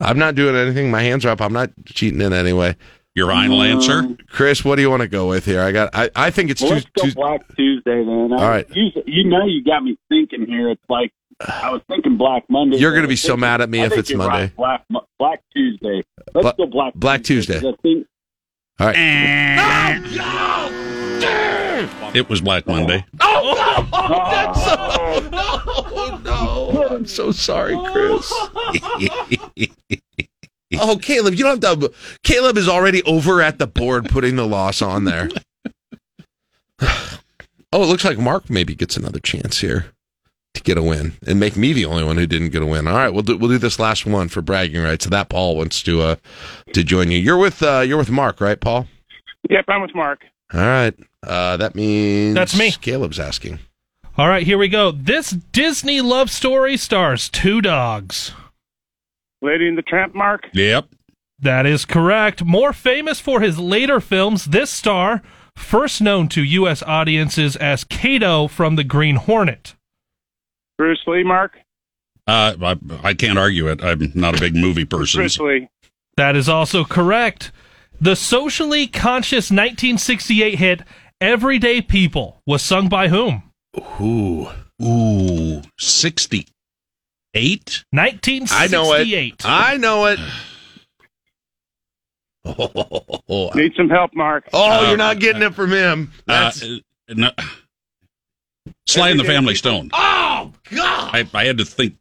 I'm not doing anything. My hands are up. I'm not cheating in any way. Your final answer? Mm. Chris, what do you want to go with here? I got. I, I think it's Well, Tues- let's go Tues- Black Tuesday then. I, All right. You, you know you got me thinking here. It's like I was thinking Black Monday. You're gonna be so think- mad at me I if think it's you're Monday. right. Black Black Tuesday. Let's Bla- go Black Black Tuesday. 'cause I think All right. It was Black Monday. Oh no! That's so, oh. no, no! I'm so sorry, Chris. oh, Caleb, you don't have to. Caleb is already over at the board putting the loss on there. oh, it looks like Mark maybe gets another chance here to get a win and make me the only one who didn't get a win. All right, we'll do we'll do this last one for bragging rights. So that Paul wants to uh to join you. You're with uh you're with Mark, right, Paul? Yep, I'm with Mark. All right. Uh that means That's me. Caleb's asking. All right, here we go. This Disney love story stars two dogs. Lady and the Tramp, Mark. Yep. That is correct. More famous for his later films, this star, first known to U.S. audiences as Kato from The Green Hornet. Bruce Lee, Mark. Uh, I, I can't argue it. I'm not a big movie person. Bruce Lee. That is also correct. The socially conscious 1968 hit Everyday People was sung by whom? Ooh. Ooh. 68? 1968. I know it. I know it. Oh, Need some help, Mark. Oh, you're not getting it from him. Uh, no. Sly and the Family Stone. oh God! I, I had to think.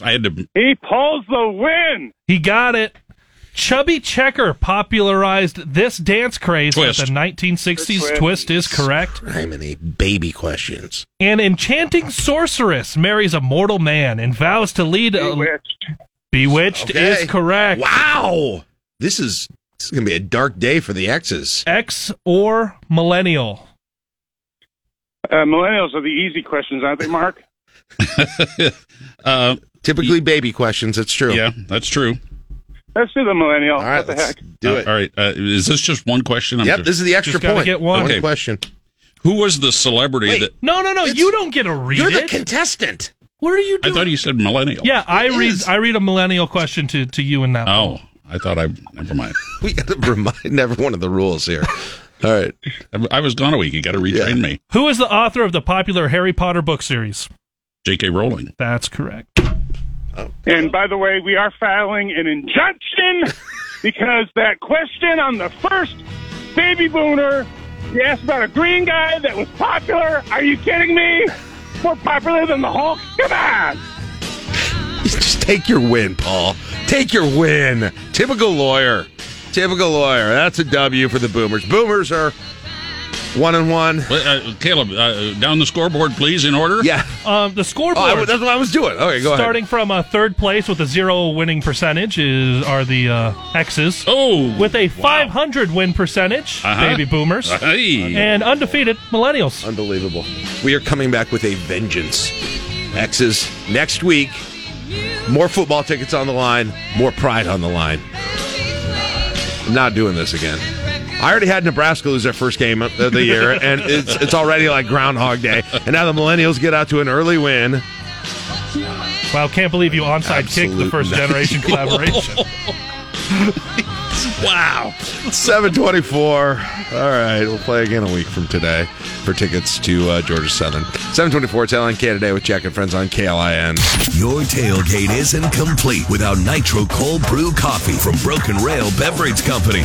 I had to. He pulls the win. He got it. Chubby Checker popularized this dance craze Twist. with the 1960s. Twist. Twist is correct. How many baby questions? An enchanting sorceress marries a mortal man and vows to lead a. Bewitched. Bewitched Okay. is correct. Wow! This is this is gonna be a dark day for the X's. X or millennial? Uh, millennials are the easy questions, aren't they, Mark? uh, Typically baby questions. It's true. yeah, that's true. Let's do the millennial. All right, what the let's heck? do Uh, it. all right. Uh, is this just one question? I'm Yep, just- this is the extra Just gotta point. get one. One Okay. question. Who was the celebrity Wait. that? No, no, no. You don't get to read You're the it. contestant. what are you doing? I doing? thought you said millennial. yeah, I It read. is. I read a millennial question to to you in that. Oh, I thought I. Never mind. We got to remind everyone of the rules here. All right. I, I was gone a week. You got to retrain Yeah. me. Who is the author of the popular Harry Potter book series? J.K. Rowling. That's correct. Oh. And by the way, we are filing an injunction because that question on the first baby booner, you asked about a green guy that was popular. Are you kidding me? More popular than the Hulk? Come on! Just take your win, Paul. Take your win. Typical lawyer. Typical lawyer. That's a W for the Boomers. Boomers are one and one. Wait, Uh, Caleb, uh, down the scoreboard, please, in order. Yeah. Um, the Oh, scoreboard. I, that's what I was doing. Okay, go ahead. Starting from uh, third place with a zero winning percentage is are the uh, X's. Oh, With a 500 win percentage, Uh-huh. baby boomers, Hey. and undefeated millennials. Unbelievable. We are coming back with a vengeance. X's next week. More football tickets on the line. More pride on the line. I'm not doing this again. I already had Nebraska lose their first game of the year, and it's it's already like Groundhog Day. And now the Millennials get out to an early win. Wow, can't believe you onside kicked the first generation collaboration. wow. 724. All right, we'll play again a week from today for tickets to uh, Georgia Southern. 724, it's LNK today with Jack and Friends on KLIN. Your tailgate isn't complete without Nitro Cold Brew Coffee from Broken Rail Beverage Company.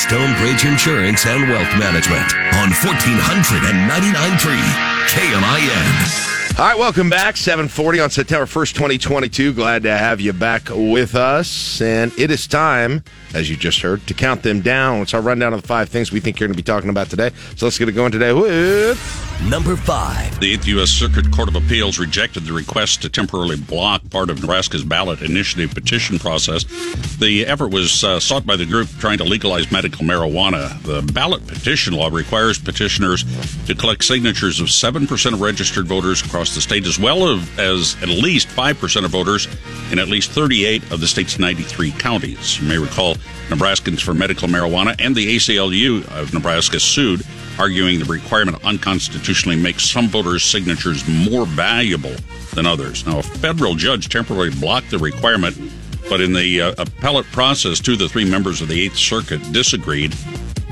Stonebridge Insurance and Wealth Management on 1499.3 KLIN. All right, welcome back. 740 on September 1st, 2022. Glad to have you back with us. And it is time, as you just heard, to count them down. It's our rundown of the five things we think you're going to be talking about today. So let's get it going today with number five. The 8th U.S. Circuit Court of Appeals rejected the request to temporarily block part of Nebraska's ballot initiative petition process. The effort was uh, sought by the group trying to legalize medical marijuana. The ballot petition law requires petitioners to collect signatures of 7% of registered voters across the state, as well as at least 5% of voters in at least 38 of the state's 93 counties. You may recall Nebraskans for Medical Marijuana and the ACLU of Nebraska sued, arguing the requirement unconstitutionally makes some voters' signatures more valuable than others. Now, a federal judge temporarily blocked the requirement, but in the uh, appellate process, two of the three members of the Eighth Circuit disagreed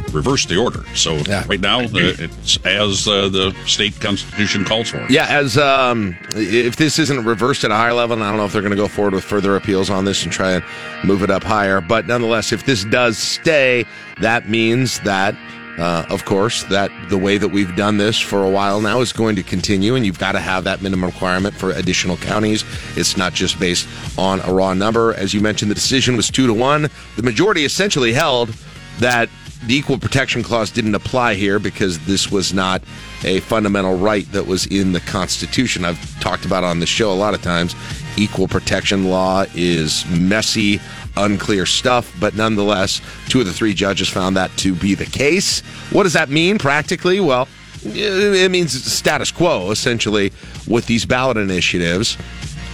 reverse the order. So yeah. right now, it's as uh, the state constitution calls for. Yeah, as um, if this isn't reversed at a higher level, and I don't know if they're going to go forward with further appeals on this and try and move it up higher. But nonetheless, if this does stay, that means that. Uh, of course, that the way that we've done this for a while now is going to continue, and you've got to have that minimum requirement for additional counties. It's not just based on a raw number. As you mentioned, the decision was two to one. The majority essentially held that the equal protection clause didn't apply here because this was not a fundamental right that was in the Constitution. I've talked about on the show a lot of times. Equal protection law is messy, unclear stuff, but nonetheless, two of the three judges found that to be the case. What does that mean practically? Well, it means status quo, essentially, with these ballot initiatives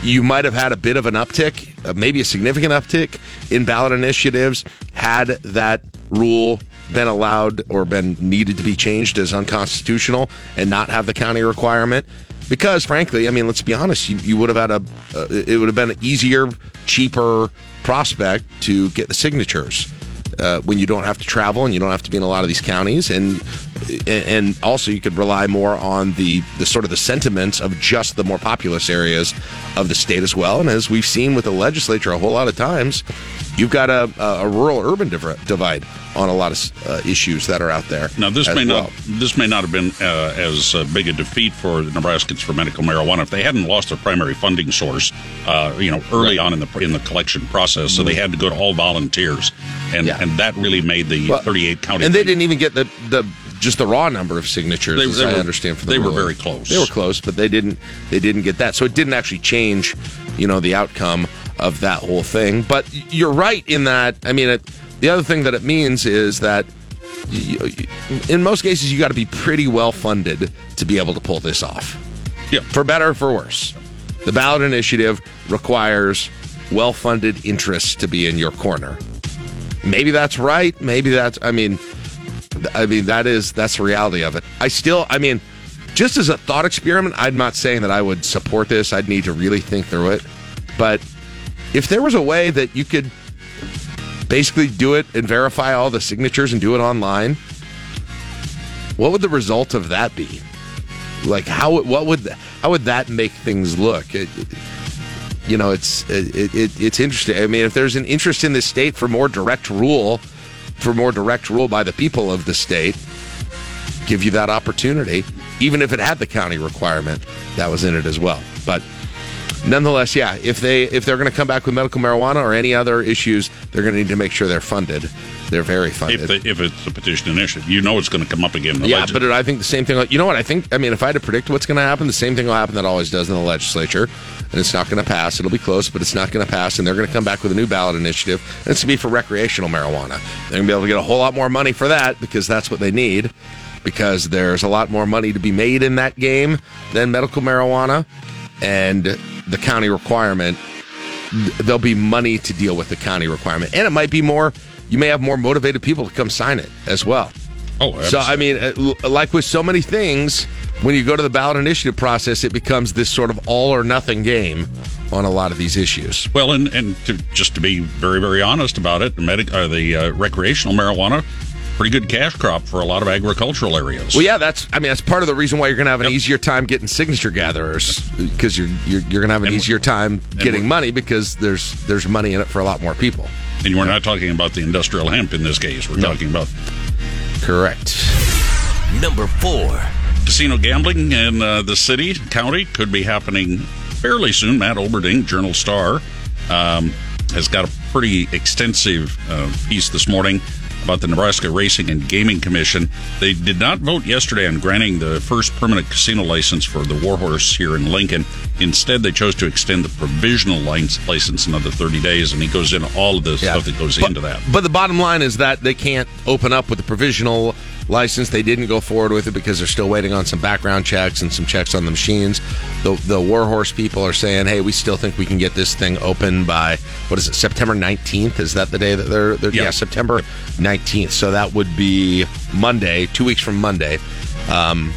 you might have had a bit of an uptick, uh, maybe a significant uptick in ballot initiatives had that rule been allowed or been needed to be changed as unconstitutional and not have the county requirement. Because frankly, I mean, let's be honest, you, you would have had a, uh, it would have been an easier, cheaper prospect to get the signatures. Uh, when you don't have to travel and you don't have to be in a lot of these counties and and also you could rely more on the the sort of the sentiments of just the more populous areas of the state as well and as we've seen with the legislature a whole lot of times you've got a, a rural urban divide on a lot of uh, issues that are out there. Now, this may well. not this may not have been uh, as uh, big a defeat for the Nebraskans for medical marijuana if they hadn't lost their primary funding source, uh, you know, early right. on in the in the collection process. So mm-hmm. they had to go to all volunteers, and yeah. and that really made the well, 38 county. And they didn't even get the the just the raw number of signatures, they, as they I were, understand from the they ruling. were very close. They were close, but they didn't they didn't get that. So it didn't actually change, you know, the outcome of that whole thing. But you're right in that. I mean, it, the other thing that it means is that in most cases, you got to be pretty well funded to be able to pull this off. Yeah. For better or for worse. The ballot initiative requires well funded interests to be in your corner. Maybe that's right. Maybe that's, I mean, I mean, that is, that's the reality of it. I still, I mean, just as a thought experiment, I'm not saying that I would support this. I'd need to really think through it. But if there was a way that you could basically do it and verify all the signatures and do it online, what would the result of that be? Like how what would how would that make things look? It, you know, it's it, it, it's interesting. I mean, if there's an interest in the state for more direct rule, for more direct rule by the people of the state, give you that opportunity, even if it had the county requirement that was in it as well. But nonetheless, yeah, if they if they're going to come back with medical marijuana or any other issues, they're going to need to make sure they're funded. They're very funded. If, the, if it's a petition initiative, you know it's going to come up again. in the yeah, but it, I think the same thing. You know what? I think. I mean, if I had to predict what's going to happen, the same thing will happen that always does in the legislature, and it's not going to pass. It'll be close, but it's not going to pass, and they're going to come back with a new ballot initiative. And it's to be for recreational marijuana. They're going to be able to get a whole lot more money for that because that's what they need. Because there's a lot more money to be made in that game than medical marijuana, and the county requirement. There'll be money to deal with the county requirement, and it might be more. You may have more motivated people to come sign it as well. Oh, So I mean, uh, like with so many things, when you go to the ballot initiative process, it becomes this sort of all or nothing game on a lot of these issues. Well, and and to, just to be very very honest about it, the medic, uh, the uh, recreational marijuana, pretty good cash crop for a lot of agricultural areas. Well, yeah, that's. I mean, that's part of the reason why you're going to have an easier time getting signature gatherers because you're you're, you're going to have an easier time getting money because there's there's money in it for a lot more people. And we're not talking about the industrial hemp in this case. We're talking about correct. Number four. Casino gambling in uh, the city, county could be happening fairly soon. Matt Olberding, Journal Star, um, has got a pretty extensive uh, piece this morning about the Nebraska Racing and Gaming Commission. They did not vote yesterday on granting the first permanent casino license for the Warhorse here in Lincoln. Instead, they chose to extend the provisional license license another 30 days, and he goes into all of the stuff that goes into that. But the bottom line is that they can't open up with the provisional license. They didn't go forward with it because they're still waiting on some background checks and some checks on the machines. The the Warhorse people are saying, "Hey, we still think we can get this thing open by what is it? September 19th? Is that the day that they're, they're yeah. September 19th. So that would be Monday, 2 weeks from Monday." Um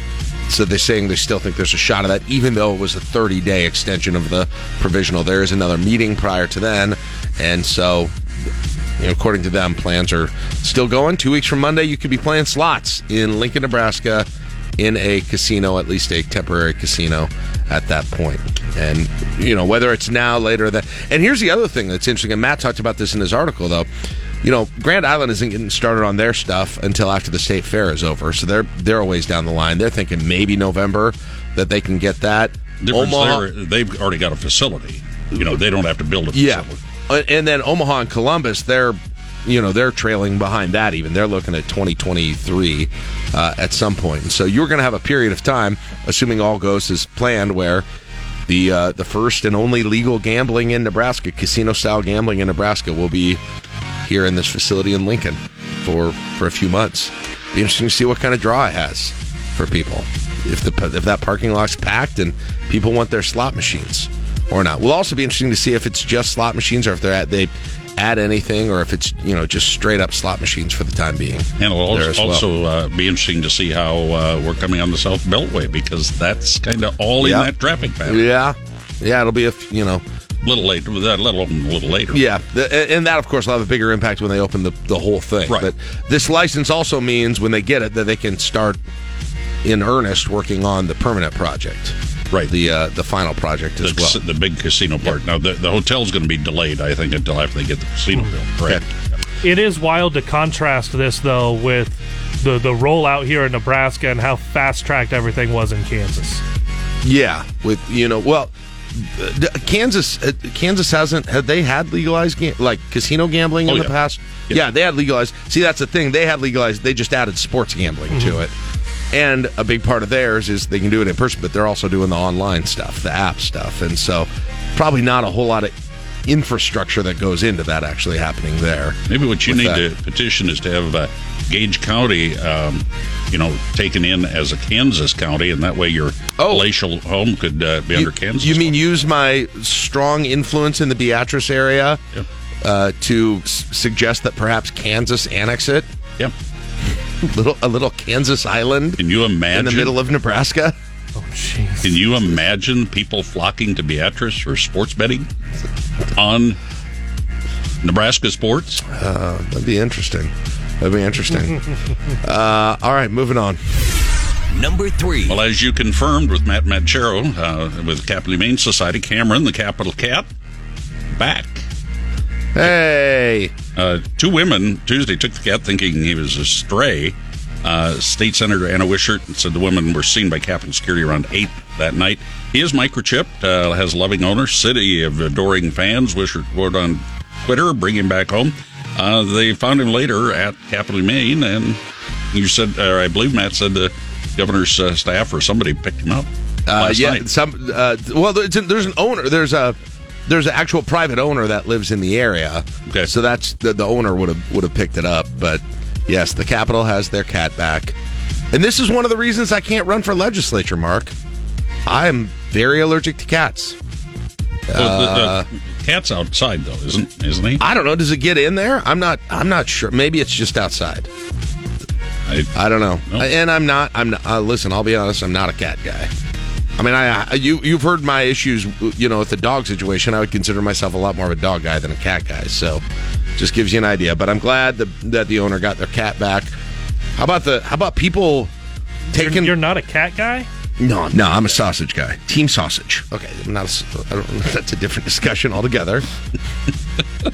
so they're saying they still think there's a shot of that, even though it was a 30 day extension of the provisional. There is another meeting prior to then. And so, you know, according to them, plans are still going. Two weeks from Monday, you could be playing slots in Lincoln, Nebraska, in a casino, at least a temporary casino at that point. And, you know, whether it's now, later, that. And here's the other thing that's interesting. And Matt talked about this in his article, though you know, Grand Island isn't getting started on their stuff until after the state fair is over. So they're they're a ways down the line. They're thinking maybe November that they can get that. Difference there, they've already got a facility. You know, they don't have to build a facility. Yeah, and then Omaha and Columbus, they're you know they're trailing behind that. Even they're looking at 2023 uh, at some point. And so you're going to have a period of time, assuming all goes as planned, where the uh, the first and only legal gambling in Nebraska, casino style gambling in Nebraska, will be here in this facility in Lincoln for for a few months. Be interesting to see what kind of draw it has for people. If the if that parking lot's packed and people want their slot machines or not. Will also be interesting to see if it's just slot machines or if they're at, they add anything or if it's you know just straight up slot machines for the time being. And it'll also, well. also uh, be interesting to see how uh, we're coming on the South Beltway because that's kind of all Yeah. in that traffic pattern. Yeah, yeah, it'll be a you know little late. That little a little later. Yeah, and that of course will have a bigger impact when they open the, the whole thing. Right. But this license also means when they get it that they can start in earnest working on the permanent project. Right. The uh, the final project as the, well. the big casino part. Now the, the hotel's going to be delayed, I think, until after they get the casino built. Correct. It is wild to contrast this though with the the rollout here in Nebraska and how fast tracked everything was in Kansas. Yeah, with you know, well, Kansas, uh, Kansas hasn't had they had legalized ga- like casino gambling Oh, in the yeah. past? Yeah. they had legalized. See, that's the thing. They had legalized. They just added sports gambling to it, and a big part of theirs is they can do it in person, but they're also doing the online stuff, the app stuff, and so probably not a whole lot of infrastructure that goes into that actually happening there. Maybe what you need that. to petition is to have uh, Gage County, um, you know, taken in as a Kansas county, and that way your palatial home could uh, be under Kansas. Oh. You mean use my strong influence in the Beatrice area uh, to s- suggest that perhaps Kansas annex it? Yep. little a little Kansas island. Can you imagine in the middle of Nebraska? Oh, jeez. Can you imagine people flocking to Beatrice for sports betting on Nebraska sports. Uh, that'd be interesting. That'd be interesting. uh, all right, moving on. Number three. Well, as you confirmed with Matt Machero uh, with Capital Humane Society, Cameron, the capital cat, back. Hey. Uh, two women Tuesday took the cat thinking he was a stray. Uh, State Senator Anna Wishart said the women were seen by Capitol Security around 8 that night. He is microchipped, uh, has loving owner, city of adoring fans. Wishart wrote on Twitter, bring him back home. Uh, they found him later at Capitol Maine, and you said, or I believe Matt said the governor's uh, staff or somebody picked him up. Uh, yeah, night. some. Uh, well, there's, there's an owner. There's a there's an actual private owner that lives in the area. Okay, so that's the, the owner would have would have picked it up. But yes, the Capitol has their cat back, and this is one of the reasons I can't run for legislature. Mark, I am very allergic to cats. Well, the- Uh, the, cat's outside though, isn't isn't he? I don't know. Does it get in there? I'm not. I'm not sure. Maybe it's just outside. I, I don't know. And I'm not. I'm not. Uh, listen, I'll be honest. I'm not a cat guy. I mean, I you you've heard my issues. You know, with the dog situation, I would consider myself a lot more of a dog guy than a cat guy. So, just gives you an idea. But I'm glad that that the owner got their cat back. How about the? How about people taking? You're, you're not a cat guy. No, no, I'm a sausage guy. Team sausage. Okay, I'm not. A, I don't, that's a different discussion altogether.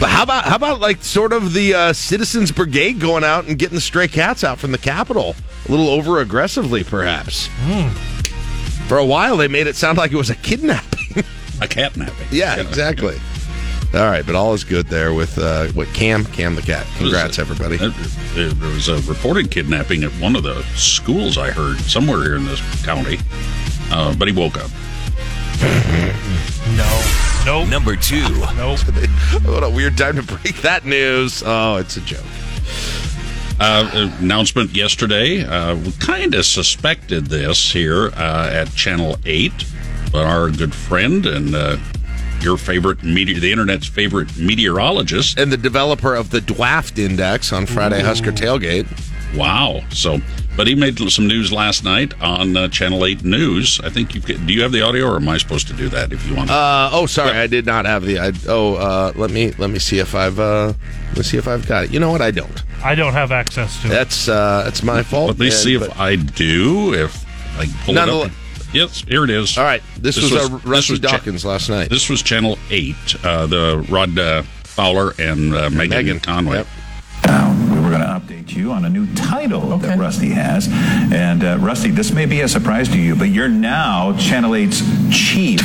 but how about how about like sort of the uh, citizens brigade going out and getting the stray cats out from the Capitol a little over aggressively, perhaps. For a while, they made it sound like it was a kidnapping. a catnapping. Yeah, exactly. All right, but all is good there with uh, what Cam Cam the cat. Congrats, everybody. There there was a reported kidnapping at one of the schools I heard somewhere here in this county, uh, but he woke up. No. Nope. Number two. Nope. what a weird time to break that news. Oh, it's a joke. Uh, announcement yesterday. Uh, we kind of suspected this here uh, at Channel 8, but our good friend and uh, your favorite meteor, the internet's favorite meteorologist, and the developer of the Dwaft Index on Friday Husker Tailgate. Wow. So, but he made some news last night on uh, Channel 8 News. I think you do you have the audio, or am I supposed to do that if you want? Uh, oh, sorry, I did not have the. I, oh, uh, let me let me see if I've let me see if I've got it. You know what? I don't. I don't have access to it. That's uh, that's my fault. Let me see if I do. If I pull it Nonetheless- up. Yes, here it is. All right, this, was, uh, Rusty Cha- Dawkins last night. This was Channel 8, uh, the Rod uh, Fowler and uh, Megan, Megan. Conway. We were going to update you on a new title that Rusty has. And uh, Rusty, this may be a surprise to you, but you're now Channel 8's chief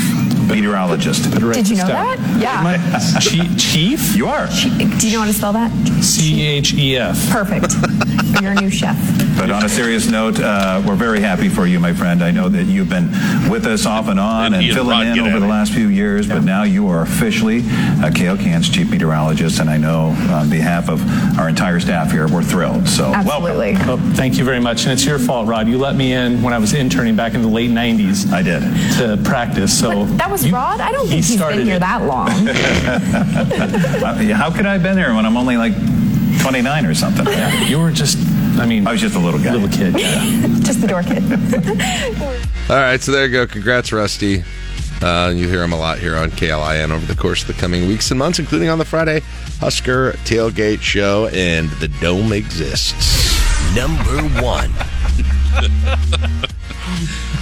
meteorologist. Did you know that? Yeah. chief? You are. Do you know how to spell that? C H E F. Perfect. You're a new chef. But on a serious note, uh, we're very happy for you, my friend. I know that you've been with us off and on And and, filling in over the last few years, but now you are officially uh, KLKN's chief meteorologist. And I know on behalf of our entire staff here, we're thrilled. So Absolutely. Well, thank you very much. And it's your fault, Rod. You let me in when I was interning back in the late 90s. I did. To practice. So That was you- Rod? I don't he think he's started been here it. that long. How could I have been there when I'm only like 29 or something? Yeah, you were just, I mean, I was just a little guy. little kid. Just the door kid. All right, so there you go. Congrats, Rusty. Uh, you hear him a lot here on KLIN over the course of the coming weeks and months, including on the Friday Husker Tailgate Show, and the Dome exists. Number one.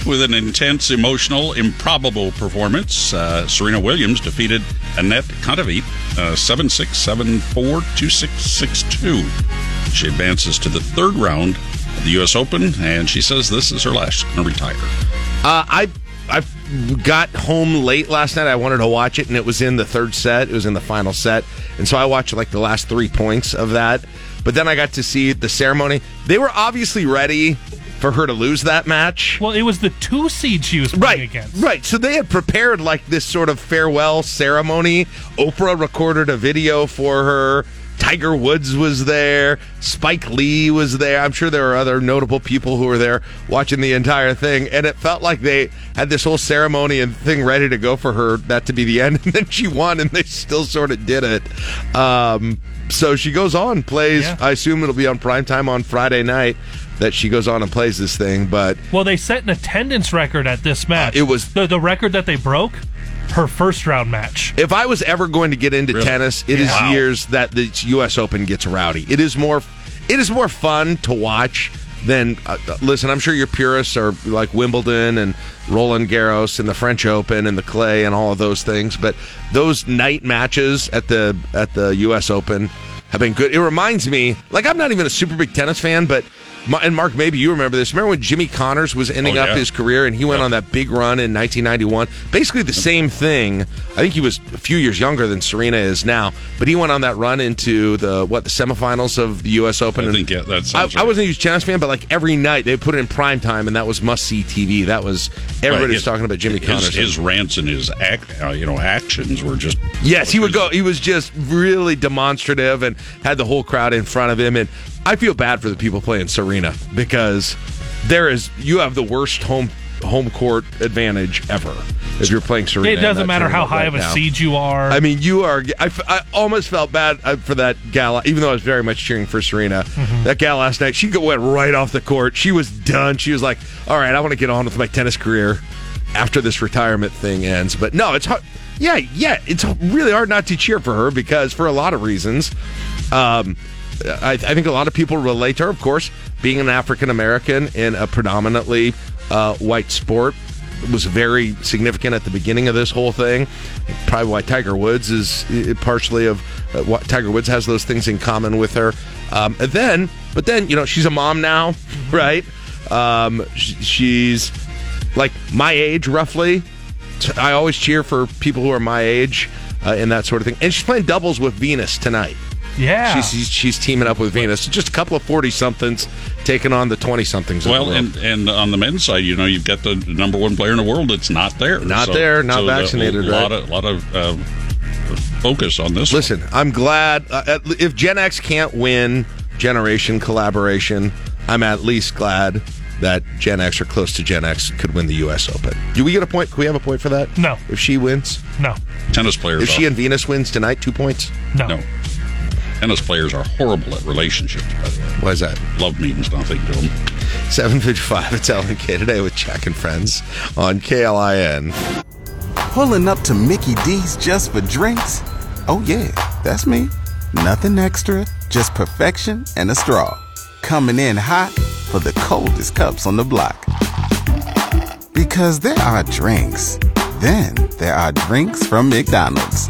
With an intense, emotional, improbable performance, uh, Serena Williams defeated Anett Kontaveit uh, 7 6 7 4 2 6 6 2. She advances to the third round of the U.S. Open, and she says this is her last. She's going to retire. Uh, I I got home late last night. I wanted to watch it, and it was in the third set. It was in the final set, and so I watched like the last three points of that. But then I got to see the ceremony. They were obviously ready for her to lose that match. Well, it was the two seed she was playing Right, against. right. So they had prepared like this sort of farewell ceremony. Oprah recorded a video for her. Tiger Woods was there. Spike Lee was there. I'm sure there were other notable people who were there watching the entire thing. And it felt like they had this whole ceremony and thing ready to go for her, that to be the end. And then she won, and they still sort of did it. Um, so she goes on, plays. Yeah. I assume it'll be on prime time on Friday night. that she goes on and plays this thing, but Well, they set an attendance record at this match. it was- the, the record that they broke. Her first round match. if I was ever going to get into Really? tennis, it is Yeah. Wow. years that the U.S. Open gets rowdy. It is more, it is more fun to watch than. Uh, listen, I'm sure your purists are like Wimbledon and Roland Garros and the French Open and the clay and all of those things, but those night matches at the at the U.S. Open have been good. It reminds me, like I'm not even a super big tennis fan, but. And Mark, maybe you remember this. Remember when Jimmy Connors was ending Oh, up his career and he went on that big run in 1991? Basically the same thing. I think he was a few years younger than Serena is now, but he went on that run into the what the semifinals of the U.S. Open. I think yeah, that I, sounds I wasn't a huge tennis fan, but like every night they put it in prime time, and that was must see TV. That was everybody was talking about Jimmy his, Connors. His rants and his act, uh, you know, actions were just Yes, he would go. He was just really demonstrative and had the whole crowd in front of him. And I feel bad for the people playing Serena because there is you have the worst home home court advantage ever if you're playing Serena. It doesn't matter how high right of a now. seed you are. I mean, you are. I almost felt bad uh, for that gal, even though I was very much cheering for Serena. Mm-hmm. That gal last night, she went right off the court. She was done. She was like, "All right, I want to get on with my tennis career after this retirement thing ends." But no, it's hard. Yeah, yeah, it's really hard not to cheer for her because for a lot of reasons. Um, I, I think a lot of people relate to her, of course, being an African American in a predominantly uh, white sport was very significant at the beginning of this whole thing. Probably why Tiger Woods is partially of uh, what Tiger Woods has those things in common with her. Um, and then, but then you know she's a mom now, right? Um, sh- she's like my age roughly. I always cheer for people who are my age uh, and that sort of thing. And she's playing doubles with Venus tonight. Yeah. She's, she's she's teaming up with Venus. Just a couple of forty somethings taking on the twenty somethings. well, and and on the men's side, you know, you've got the number one player in the world that's not there, Not there, not vaccinated, A lot right? of lot of uh, focus on this. Listen, I'm glad uh, if Gen X can't win generation collaboration, I'm at least glad that Gen X or close to Gen X could win the U.S. Open. Do we get a point? Can we have a point for that? No. If she wins, no. Tennis players. If she are, and Venus wins tonight, two points. No. no. Tennis players are horrible at relationships. By the way, why is that? Love means nothing to them. 755, it's LNK today with Jack and Friends on KLIN. Pulling up to Mickey D's just for drinks? Oh, yeah, that's me. Nothing extra, just perfection and a straw. Coming in hot for the coldest cups on the block. Because there are drinks, then there are drinks from McDonald's.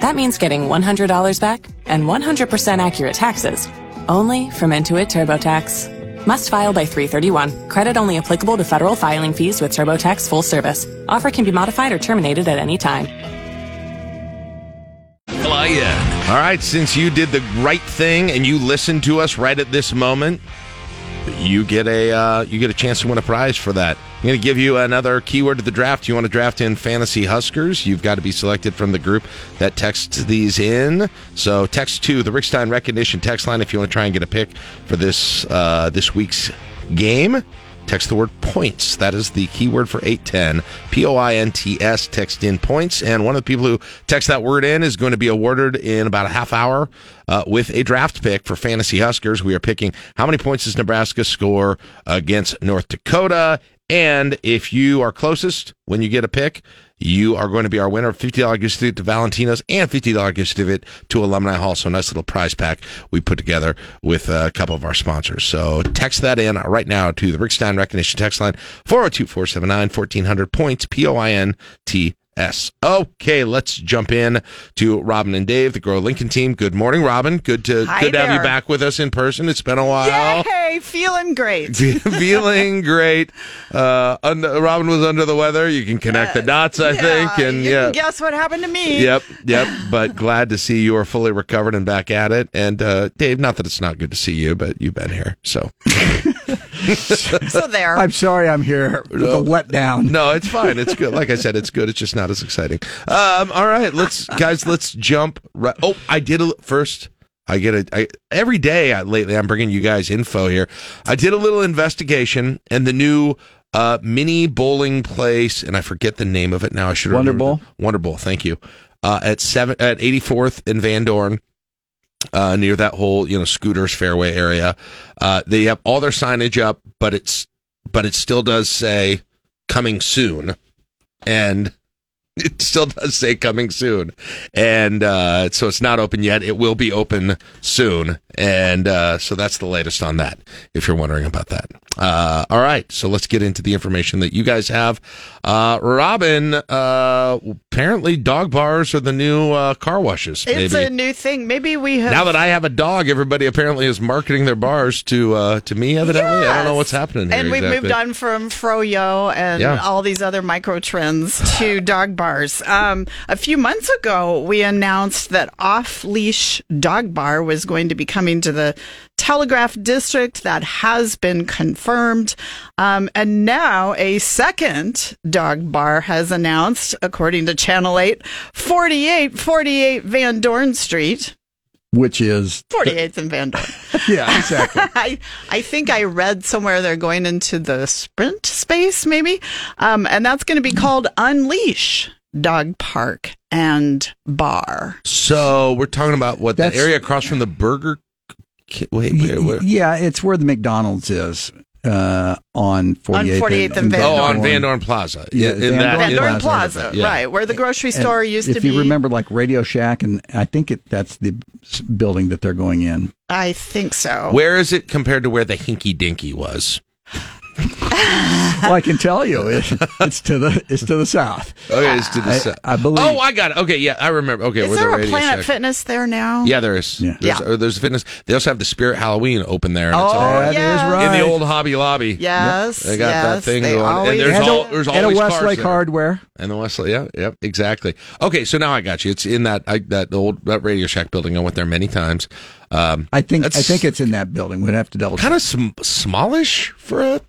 That means getting $100 back and 100% accurate taxes only from Intuit TurboTax. Must file by 331. Credit only applicable to federal filing fees with TurboTax full service. Offer can be modified or terminated at any time. KLIN. All right, since you did the right thing and you listened to us right at this moment, you get a uh, you get a chance to win a prize for that. I'm going to give you another keyword to the draft. You want to draft in fantasy Huskers? You've got to be selected from the group that texts these in. So text to the Rickstein recognition text line if you want to try and get a pick for this uh, this week's game. Text the word points. That is the keyword for 810. P O I N T S. Text in points. And one of the people who text that word in is going to be awarded in about a half hour uh, with a draft pick for Fantasy Huskers. We are picking how many points does Nebraska score against North Dakota. And if you are closest when you get a pick, you are going to be our winner of $50 gift certificate to Valentino's and $50 gift certificate to Alumni Hall. So a nice little prize pack we put together with a couple of our sponsors. So text that in right now to the Rick Stein Recognition text line 402 479 1400 points, P O I N T S. Okay, let's jump in to Robin and Dave, the Grow Lincoln team. Good morning, Robin. Good to Hi good to have you back with us in person. It's been a while. Yay! Feeling great. Feeling great. Uh, under, Robin was under the weather. You can connect the dots, I think, and you yeah. can guess what happened to me. Yep, yep. But glad to see you are fully recovered and back at it. And uh, Dave, not that it's not good to see you, but you've been here, so So there. I'm sorry I'm here with a letdown. No, it's fine. It's good. Like I said, it's good. It's just not as exciting. Um, all right, let's guys, let's jump. Right. Oh, I did a first. I get a I, every day I, lately. I'm bringing you guys info here. I did a little investigation, and the new uh, mini bowling place, and I forget the name of it now. I should Wonder. Bowl? Wonder Bowl. Thank you. Uh, at seven at 84th in Van Dorn uh, near that whole you know scooters fairway area. Uh, they have all their signage up, but it's but it still does say coming soon, and it still does say coming soon, and uh, so it's not open yet. It will be open soon, and uh, so that's the latest on that. If you're wondering about that, uh, all right. So let's get into the information that you guys have. Uh, Robin, uh, apparently dog bars are the new uh, car washes. It's maybe. a new thing. Maybe we have. Now that I have a dog, everybody apparently is marketing their bars to uh, to me. Evidently, I don't know what's happening here. and we've exactly. moved on from froyo and Yeah. all these other micro trends to dog bars. Um, a few months ago, we announced that Off Leash Dog Bar was going to be coming to the Telegraph District. That has been confirmed. Um, and now a second dog bar has announced, according to Channel 8, 4848 Van Dorn Street. Which is 48th and Van Dorn. yeah, exactly. I I think I read somewhere they're going into the sprint space, maybe, um, and that's going to be called Unleash Dog Park and Bar. So we're talking about what That's- the area across from the Burger. Ki- Wait, wait, wait. Yeah, it's where the McDonald's is uh, on 48th, 48th and Van Oh, Dorn. on Van Dorn Plaza. Yeah, in Van that, Van Dorn that- Plaza, Yeah. right, where the grocery And store used to be. if you remember, like Radio Shack, and I think it, that's the building that they're going in. I think so. Where is it compared to where the Hinky Dinky was? Well, I can tell you, it, it's to the it's to the south. Okay, it's to the I- south. I believe- Oh, I got it. Okay, yeah, I remember. Okay, Is where there the a Radio Planet Shack- Fitness there now? Yeah, there is. There's, Yeah. uh, there's a fitness. They also have the Spirit Halloween open there. and Oh, all- That is yes. right. In the old Hobby Lobby. Yes, They got that thing they going. always and there's, do. all, there's and a Westlake. Hardware. And the Westlake, yeah, yep, exactly. Okay, so now I got you. It's in that I, that old that Radio Shack building. I went there many times. Um, I think I think it's in that building. We'd have to double. Check. Kind of sm- smallish for a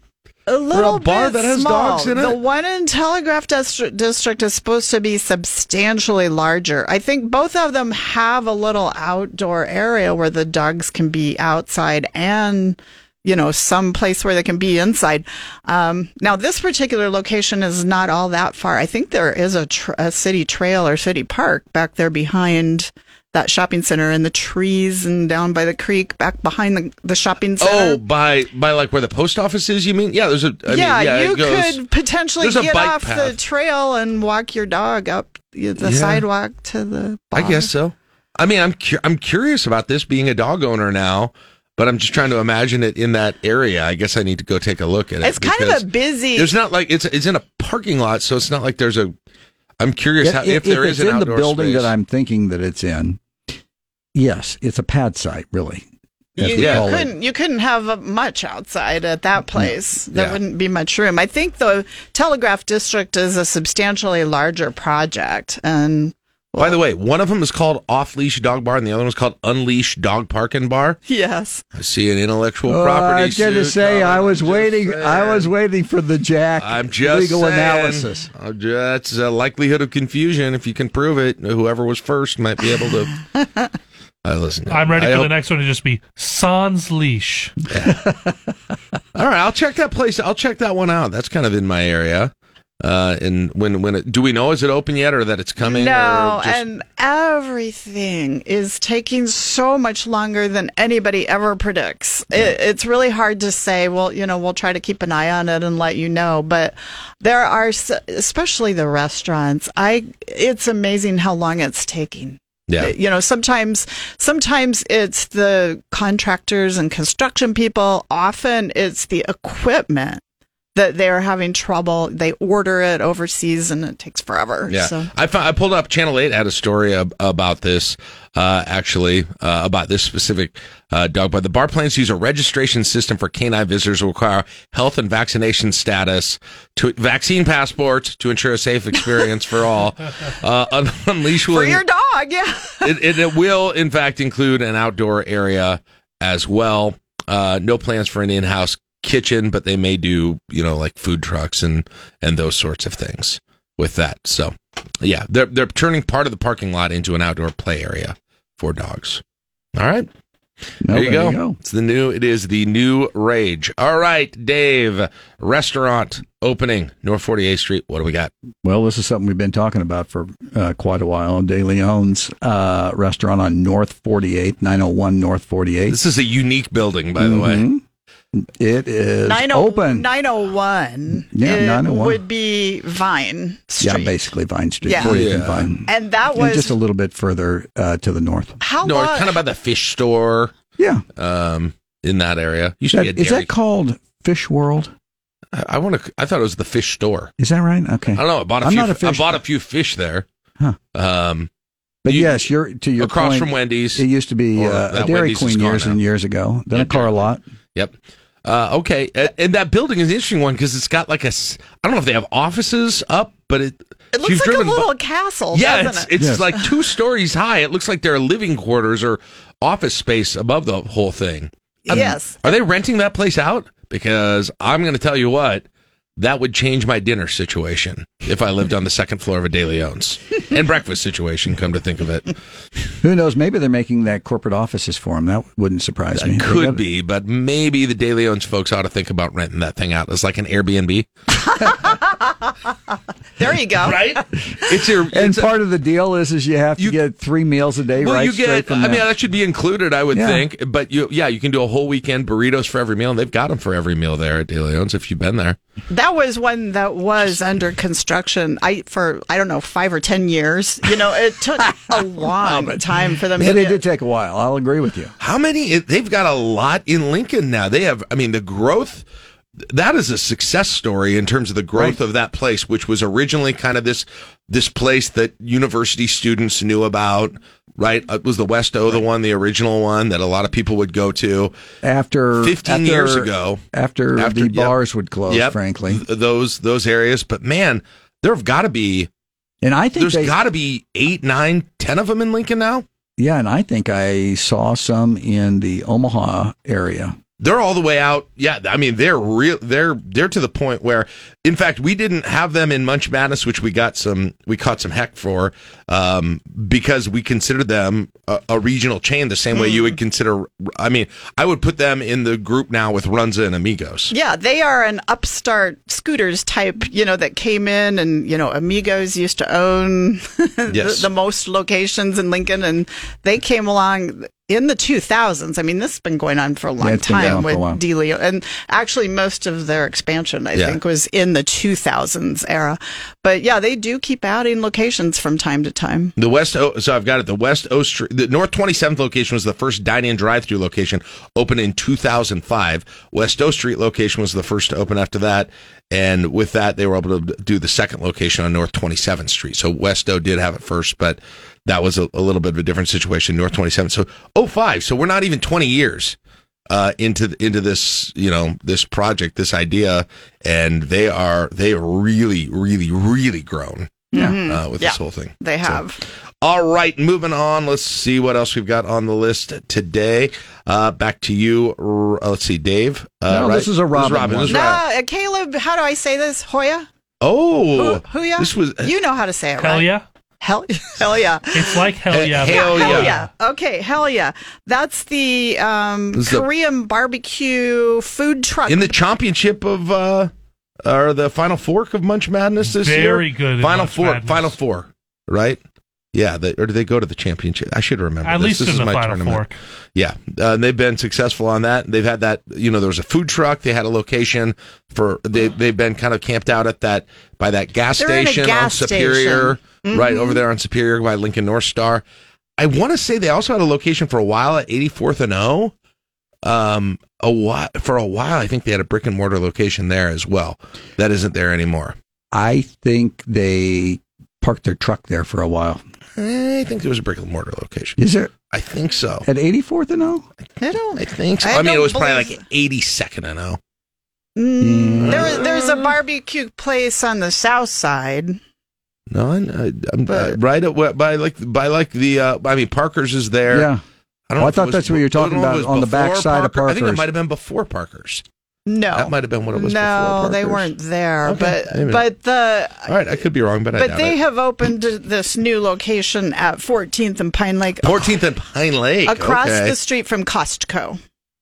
a little bar bit that has small. dogs in it? The one in Telegraph Distri- District is supposed to be substantially larger. I think both of them have a little outdoor area where the dogs can be outside and you know some place where they can be inside. Um, now this particular location is not all that far. I think there is a, tr- a city trail or city park back there behind. That shopping center and the trees and down by the creek back behind the, the shopping center. Oh, by by like where the post office is, you mean? Yeah, there's a. I yeah, mean, yeah, you goes, could potentially get off the trail and walk your dog up the Yeah. sidewalk to the. I guess so. I mean, I'm cu- I'm curious about this being a dog owner now, but I'm just trying to imagine it in that area. I guess I need to go take a look at it. It's kind of a busy. There's not like it's it's in a parking lot, so it's not like there's a. I'm curious how, if, there it's is an in the building space. that I'm thinking that it's in. Yes, it's a pad site, really. as You, we you couldn't you couldn't have much outside at that mm, place. There Yeah. wouldn't be much room. I think the Telegraph District is a substantially larger project, and By the way, one of them is called Off Leash Dog Bar, and the other one is called Unleash Dog Park and Bar. yes, I see an intellectual Oh, property. I was going to say coming. I was I'm just waiting. I was waiting for the Jack I'm just legal saying. analysis. I'm ju- That's a likelihood of confusion. If you can prove it, whoever was first might be able to. I listen. I'm ready I for hope- the next one to just be Sans Leash. All right, I'll check that place. I'll check that one out. That's kind of in my area. Uh, and when when it, do we know is it open yet or that it's coming? no, just- and everything is taking so much longer than anybody ever predicts. It, it's really hard to say. Well, you know, we'll try to keep an eye on it and let you know. But there are, especially the restaurants. I. It's amazing how long it's taking. Yeah. You know, sometimes sometimes it's the contractors and construction people. Often it's the equipment that they're having trouble. They order it overseas and it takes forever. Yeah, So. I found, I pulled up Channel Eight had a story ab- about this. Uh, actually, uh, about this specific uh, dog. But the bar plans use a registration system for canine visitors will require health and vaccination status, to vaccine passports to ensure a safe experience for all. Uh, unleash will For your dog, yeah. it, it, it will, in fact, include an outdoor area as well. Uh, no plans for an in-house kitchen, but they may do, you know, like food trucks and and those sorts of things with that. So, yeah, they're they're turning part of the parking lot into an outdoor play area for dogs. All right. No, there you there go. you go. It's the new. It is the new rage. All right, Dave. Restaurant opening North 48th Street. What do we got? Well, this is something we've been talking about for uh, quite a while. De Leon's uh, restaurant on North 48, 901 North 48. This is a unique building, by the way. It is 90 open. 901 Yeah, it 901. would be Vine Yeah, basically Vine Street, Yeah. Yeah. and Vine. And that And was just a little bit further uh, to the north. how no, long? kind of by the fish store. Yeah. Um, in that area. Used That- to be a is that called Fish World? I, I want to. I thought it was the fish store. Is that right? Okay. I don't know. I bought a I'm few. not a fish- I bought a few fish there. Huh. Um, But You- yes, you're to your across point, from Wendy's. It used to be uh, a Dairy Wendy's Queen years now. and years ago. Then Yeah, a car lot. Yep. Uh, okay, and, and that building is an interesting one because it's got like a. I don't know if they have offices up, but it. it looks like a driven by- little castle, yeah, it's it? it's Yes. like two stories high. It looks like there are living quarters or office space above the whole thing. Um, Yes. Are they renting that place out? Because I'm going to tell you what, that would change my dinner situation if I lived on the second floor of a De Leon's and breakfast situation. Come to think of it, Who knows? Maybe they're making that corporate offices for them. That wouldn't surprise me. Could got- be, but maybe the De Leon's folks ought to think about renting that thing out as like an Airbnb. There you go. Right? It's your And it's a- part of the deal is, is you have to get three meals a day, well, right? you straight get. from I mean, that. that should be included, I would Yeah. think. But you, yeah, you can do a whole weekend burritos for every meal, and they've got them for every meal there at De Leon's if you've been there. That was one that was under construction. I for I don't know five or ten years. You know, it took a long time for them. Yeah, to they get- did take a while. I'll agree with you. How many? They've got a lot in Lincoln now. They have. I mean, the growth. That is a success story in terms of the growth of that place, which was originally kind of this this place that university students knew about. Right? It was the West O the one, the original one that a lot of people would go to. After 15 after- years ago, after, After- the yep. bars would close, Yep. frankly, th- those those areas. But man, there have got to be. and I think there's got to be eight, nine, ten of them in Lincoln now. yeah, and I think I saw some in the Omaha area. They're all the way out. Yeah, I mean they're real. They're they're to the point where, in fact, we didn't have them in Munch Madness, which we got some. We caught some heck for um, because we considered them a, a regional chain the same way you would consider. I mean, I would put them in the group now with Runza and Amigos. Yeah, they are an upstart scooters type, you know, that came in and, you know, Amigos used to own the, the most locations in Lincoln and they came along in the 2000s. I mean, this has been going on for a long Yeah, it's been going time on for a with Delio. And actually, most of their expansion, I Yeah. think, was in the 2000s era. But yeah, they do keep adding locations from time to time. The West O, so I've got it. The West O Street, the North 27th location was the first dine-in drive-through location, opened in 2005. West O Street location was the first to open after that, and with that, they were able to do the second location on North 27th Street. So West O did have it first, but that was a, a little bit of a different situation. North 27. so 05. So we're not even 20 years uh, into into this you know this project, this idea, and they are they are really really really grown. Yeah. uh, with Yeah, this whole thing. They So- have. all right, moving on. Let's see what else we've got on the list today. Uh, back to you. R- uh, let's see, Dave. Uh, No, right? this is a Robin This is one. Robin. No, uh, Caleb, how do I say this? Hoya? Oh, Who, ya? this was You know how to say it, Hell right? Yeah. Hell, hell yeah. It's like hell yeah. but- hell hell yeah. yeah. Okay, hell yeah. That's the um, This is the- Korean barbecue food truck. in the championship of uh, or the final fork of Munch Madness this year. Very good in Final Munch four. Madness. Final four. Right. Yeah, they, or did they go to the championship? I should remember. At this. least This in is the my Final tournament. Four. Yeah, uh, they've been successful on that. They've had that. You know, there was a food truck. They had a location for. They they've been kind of camped out at that by that gas They're in a station on gas Superior, station. right Mhm. over there on Superior by Lincoln North Star. I want to say they also had a location for a while at 84th and O. um, a while for a while. I think they had a brick and mortar location there as well. That isn't there anymore. I think they parked their truck there for a while. I think there was a brick and mortar location. Is there I think so. at 84th and O? I don't. I think so. I I, mean, it was probably like 82nd and oh. Mm, there, there's a barbecue place on the south side. No, I, I, I'm uh, right at what by like by like the. Uh, I mean, Parker's is there. Yeah. I don't Oh, know I thought was- that's what you were talking know if it about was on the before backside of Parker's. I think it might have been before Parker's. No, That might have been what it was. no, before they weren't there. Okay, But maybe. but the All right, I could be wrong, but, I but they it. have opened this new location at 14th and Pine Lake, 14th and Pine Lake across okay. the street from Costco.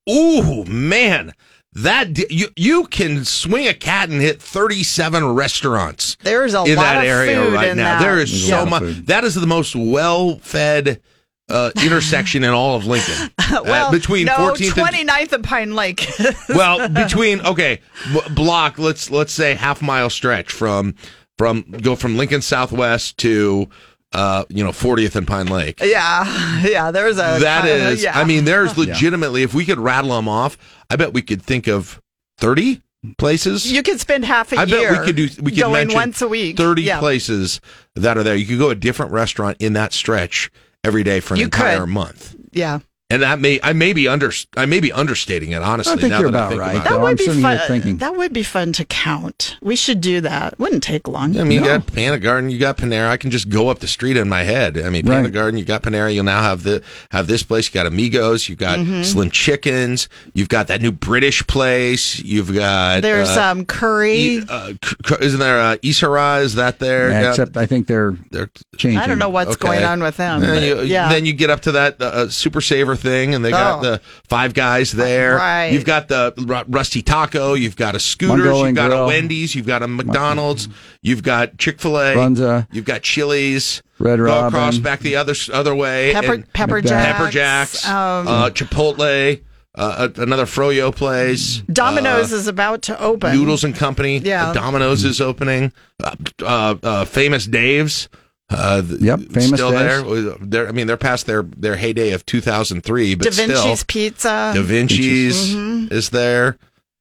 Ooh, man. That you you can swing a cat and hit 37 restaurants. There's a in lot that of area food right in now. that. There is There's so much. That is the most well-fed uh, intersection in all of Lincoln. Uh, between no, 14th and 29th and Pine Lake. well, between okay, b- block. Let's let's say half mile stretch from from go from Lincoln Southwest to uh you know 40th and Pine Lake. yeah, yeah. There's a That is, yeah. I mean, there's legitimately. If we could rattle them off, I bet we could think of 30 places. You could spend half a I year. I bet we could do. We could going once a week. 30 Yeah. places that are there. You could go a different restaurant in that stretch every day for an You entire could. month. Yeah. And that may I may be under I may be understating it honestly. I think now you're that about think right. about though. it. I'm would be fun. thinking. That would be fun to count. We should do that. Wouldn't take long. I mean, you got Panda Garden, you got Panera. I can just go up the street in my head. I mean, Panda Right. Garden, you got Panera. You'll now have the have this place. You got Amigos. You've got Mhm. Slim Chickens. You've got that new British place. You've got There's uh, um curry. uh, c- c- isn't there uh, Isara? Is that there? Yeah, Yeah. except I think they're they're changing. I don't know what's going on with them. Then but you, yeah. then you get up to that uh, Super Saver thing, and they got Oh. the Five Guys there. Right. You've got the Ru- Rusty Taco. You've got a Scooters. Mongolian You've got Grill. a Wendy's. You've got a McDonald's. You've got Chick Fil A. You've got Chili's. Red Robin. Go across back the other other way. Pepper- and- Pepper Pepper Jacks, Jacks. um, uh, Chipotle. Uh, a- another Froyo place. Domino's uh, is about to open. Noodles and Company. Yeah. Domino's is opening. Uh, uh, uh, Famous Dave's. Uh, Yep, Famous still Dave's. there. They're, I mean, they're past their, their heyday of 2003, but Da Vinci's still, Pizza. Da Vinci's Mhm. is there,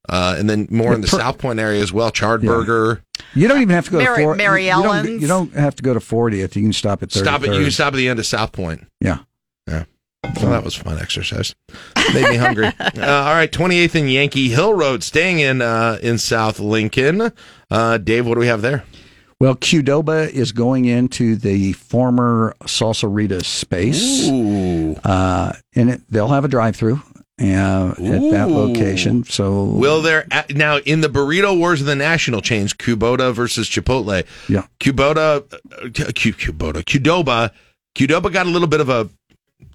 uh, and then more in the per- South Point area as well. Charred Burger. You don't even have to go Mary- to 40th. Mary you, don't, Ellen's. you don't have to go to 40th. You can stop at 33rd. Stop at you can stop at the end of South Point. Yeah. Yeah. Well, that was fun exercise. Made me hungry. uh, all right, 28th and Yankee Hill Road, staying in uh, in South Lincoln. Uh, Dave, what do we have there? Well, Qdoba is going into the former Salsa Rita space. Ooh. Uh, and it, they'll have a drive through uh, at that location. So Will there now in the burrito wars of the national chains, Kubota versus Chipotle? Yeah. Kubota, uh, Q, Kubota, Qdoba, Qdoba got a little bit of a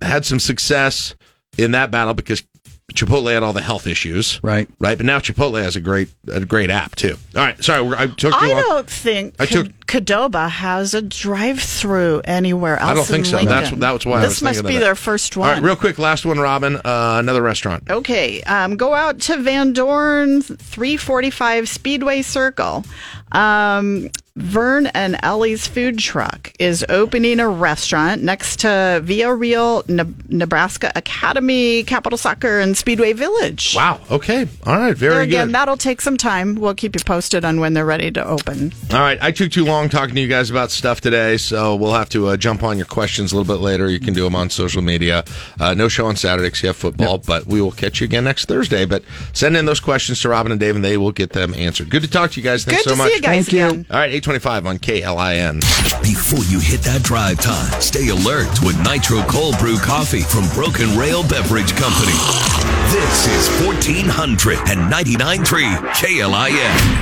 had some success in that battle because Chipotle had all the health issues, right? Right, but now Chipotle has a great a great app too. All right, sorry, I took I long. don't think I took- Qdoba has a drive-through anywhere else. I don't think in so. That's Lincoln. that's why I this must be their first one. right, real quick, last one, Robin. Uh, another restaurant. Okay, um, go out to Van Dorn 345 Speedway Circle. Um, Vern and Ellie's food truck is opening a restaurant next to Via Real Ne- Nebraska Academy, Capital Soccer, and Speedway Village. Wow. Okay. All right. There Very again, good. that'll take some time. We'll keep you posted on when they're ready to open. All right, I took too long talking to you guys about stuff today, so we'll have to uh, jump on your questions a little bit later. You can do them on social media. Uh, no show on Saturday because you have football, but we will catch you again next Thursday. But send in those questions to Robin and Dave, and they will get them answered. Good to talk to you guys. Thanks Good so to see much. you guys Thank you. again. All right, eight twenty-five on KLIN. Before you hit that drive time, stay alert with Nitro Cold Brew Coffee from Broken Rail Beverage Company. This is 1499.3 KLIN.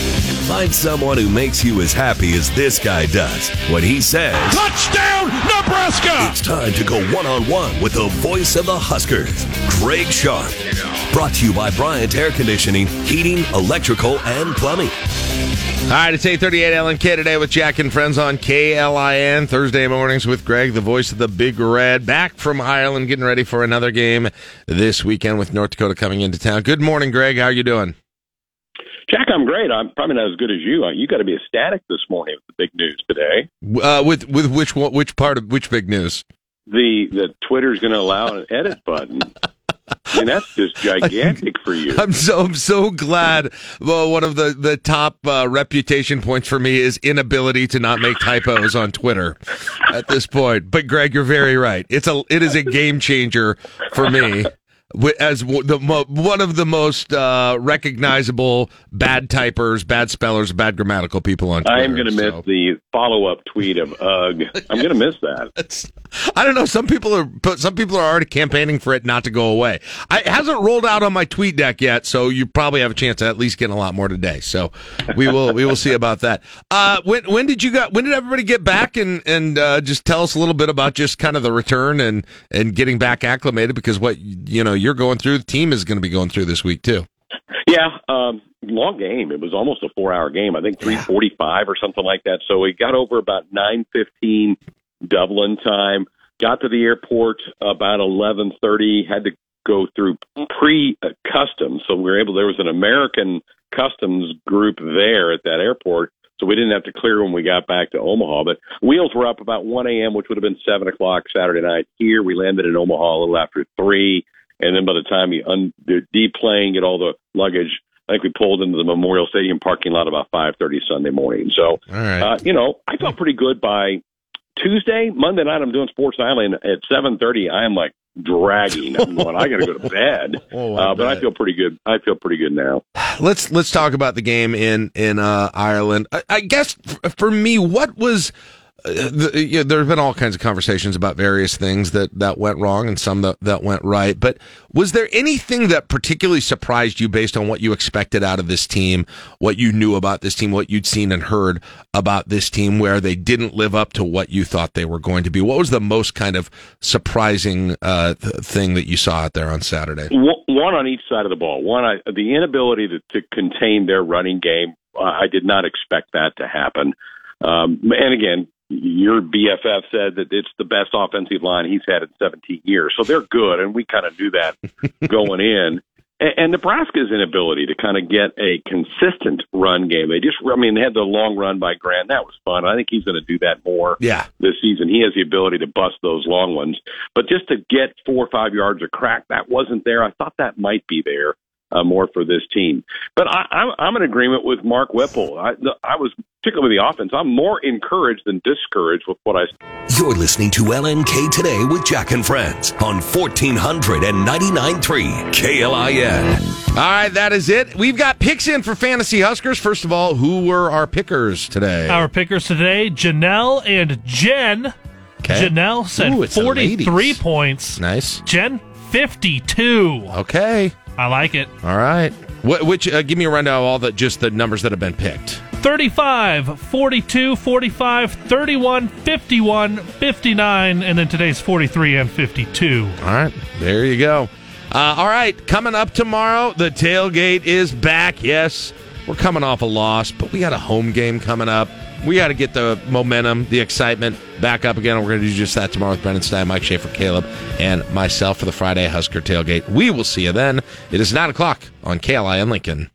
Find someone who makes you as happy as this guy does when he says, Touchdown, Nebraska! It's time to go one on one with the voice of the Huskers, Greg Sharpe. Brought to you by Bryant Air Conditioning, Heating, Electrical, and Plumbing. All right, it's 838 LNK today with Jack and Friends on KLIN. Thursday mornings with Greg, the voice of the Big Red. Back from Ireland, getting ready for another game this weekend with North Dakota coming into town. Good morning, Greg. How are you doing? Jack, I'm great. I'm probably not as good as you. You got to be ecstatic this morning with the big news today. Uh, with with which which part of which big news? The the Twitter's going to allow an edit button. I mean, that's just gigantic for you. I'm so I'm so glad. Well, one of the the top uh, reputation points for me is inability to not make typos on Twitter at this point. But Greg, you're very right. It's a it is a game changer for me. As the mo- one of the most uh, recognizable bad typers, bad spellers, bad grammatical people on Twitter. I am going to miss the follow up tweet of ugh. I'm going to miss that. I don't know. Some people are, some people are already campaigning for it not to go away. I, it hasn't rolled out on my TweetDeck yet, so you probably have a chance to at least get a lot more today. So we will, we will see about that. Uh, when when did you got? When did everybody get back? And and uh, just tell us a little bit about just kind of the return and and getting back acclimated because what you know you're going through, the team is going to be going through this week too. Yeah, um, long game. It was almost a four hour game. I think three forty five or something like that. So we got over about nine fifteen Dublin time. Got to the airport about eleven thirty. Had to go through pre customs, so we were able. There was an American customs group there at that airport, so we didn't have to clear when we got back to Omaha. But wheels were up about one a.m., which would have been seven o'clock Saturday night. Here we landed in Omaha a little after three, and then by the time you un- the deplane, get all the luggage. I think we pulled into the Memorial Stadium parking lot about 5:30 Sunday morning. So, right. uh, you know, I felt pretty good by Tuesday, Monday night. I'm doing Sports Island at 7:30. I am like dragging. I'm going. I got to go to bed. Oh, I uh, but I feel pretty good. I feel pretty good now. let's let's talk about the game in in uh, Ireland. I, I guess f- for me, what was the, you know, there have been all kinds of conversations about various things that that went wrong and some that that went right. But was there anything that particularly surprised you based on what you expected out of this team, what you knew about this team, what you'd seen and heard about this team, where they didn't live up to what you thought they were going to be? What was the most kind of surprising uh, th- thing that you saw out there on Saturday? One one on each side of the ball. One, I, the inability to, to contain their running game. Uh, I did not expect that to happen. Um, and again, your BFF said that it's the best offensive line he's had in 17 years. So they're good, and we kind of knew that going in. And, and Nebraska's inability to kind of get a consistent run game. They just, I mean, they had the long run by Grant. That was fun. I think he's going to do that more Yeah. this season. He has the ability to bust those long ones. But just to get four or five yards of crack, that wasn't there. I thought that might be there uh, more for this team. But I, I'm, I'm in agreement with Mark Whipple. I, I was, particularly with the offense, I'm more encouraged than discouraged with what I You're listening to LNK Today with Jack and Friends on 1499.3 KLIN. All right, that is it. We've got picks in for Fantasy Huskers. First of all, who were our pickers today? Our pickers today, Janelle and Jen. Okay. Janelle said Ooh, 43 points. Nice. Jen, 52. Okay. I like it. All right. Wh- which uh, give me a rundown of all the just the numbers that have been picked. 35, 42, 45, 31, 51, 59, and then today's 43 and 52. All right, there you go. Uh, all right, coming up tomorrow, the tailgate is back. Yes, we're coming off a loss, but we got a home game coming up. We got to get the momentum, the excitement back up again. We're going to do just that tomorrow with Brendan Stein, Mike Schaefer, Caleb, and myself for the Friday Husker tailgate. We will see you then. It is 9 o'clock on KLI in Lincoln.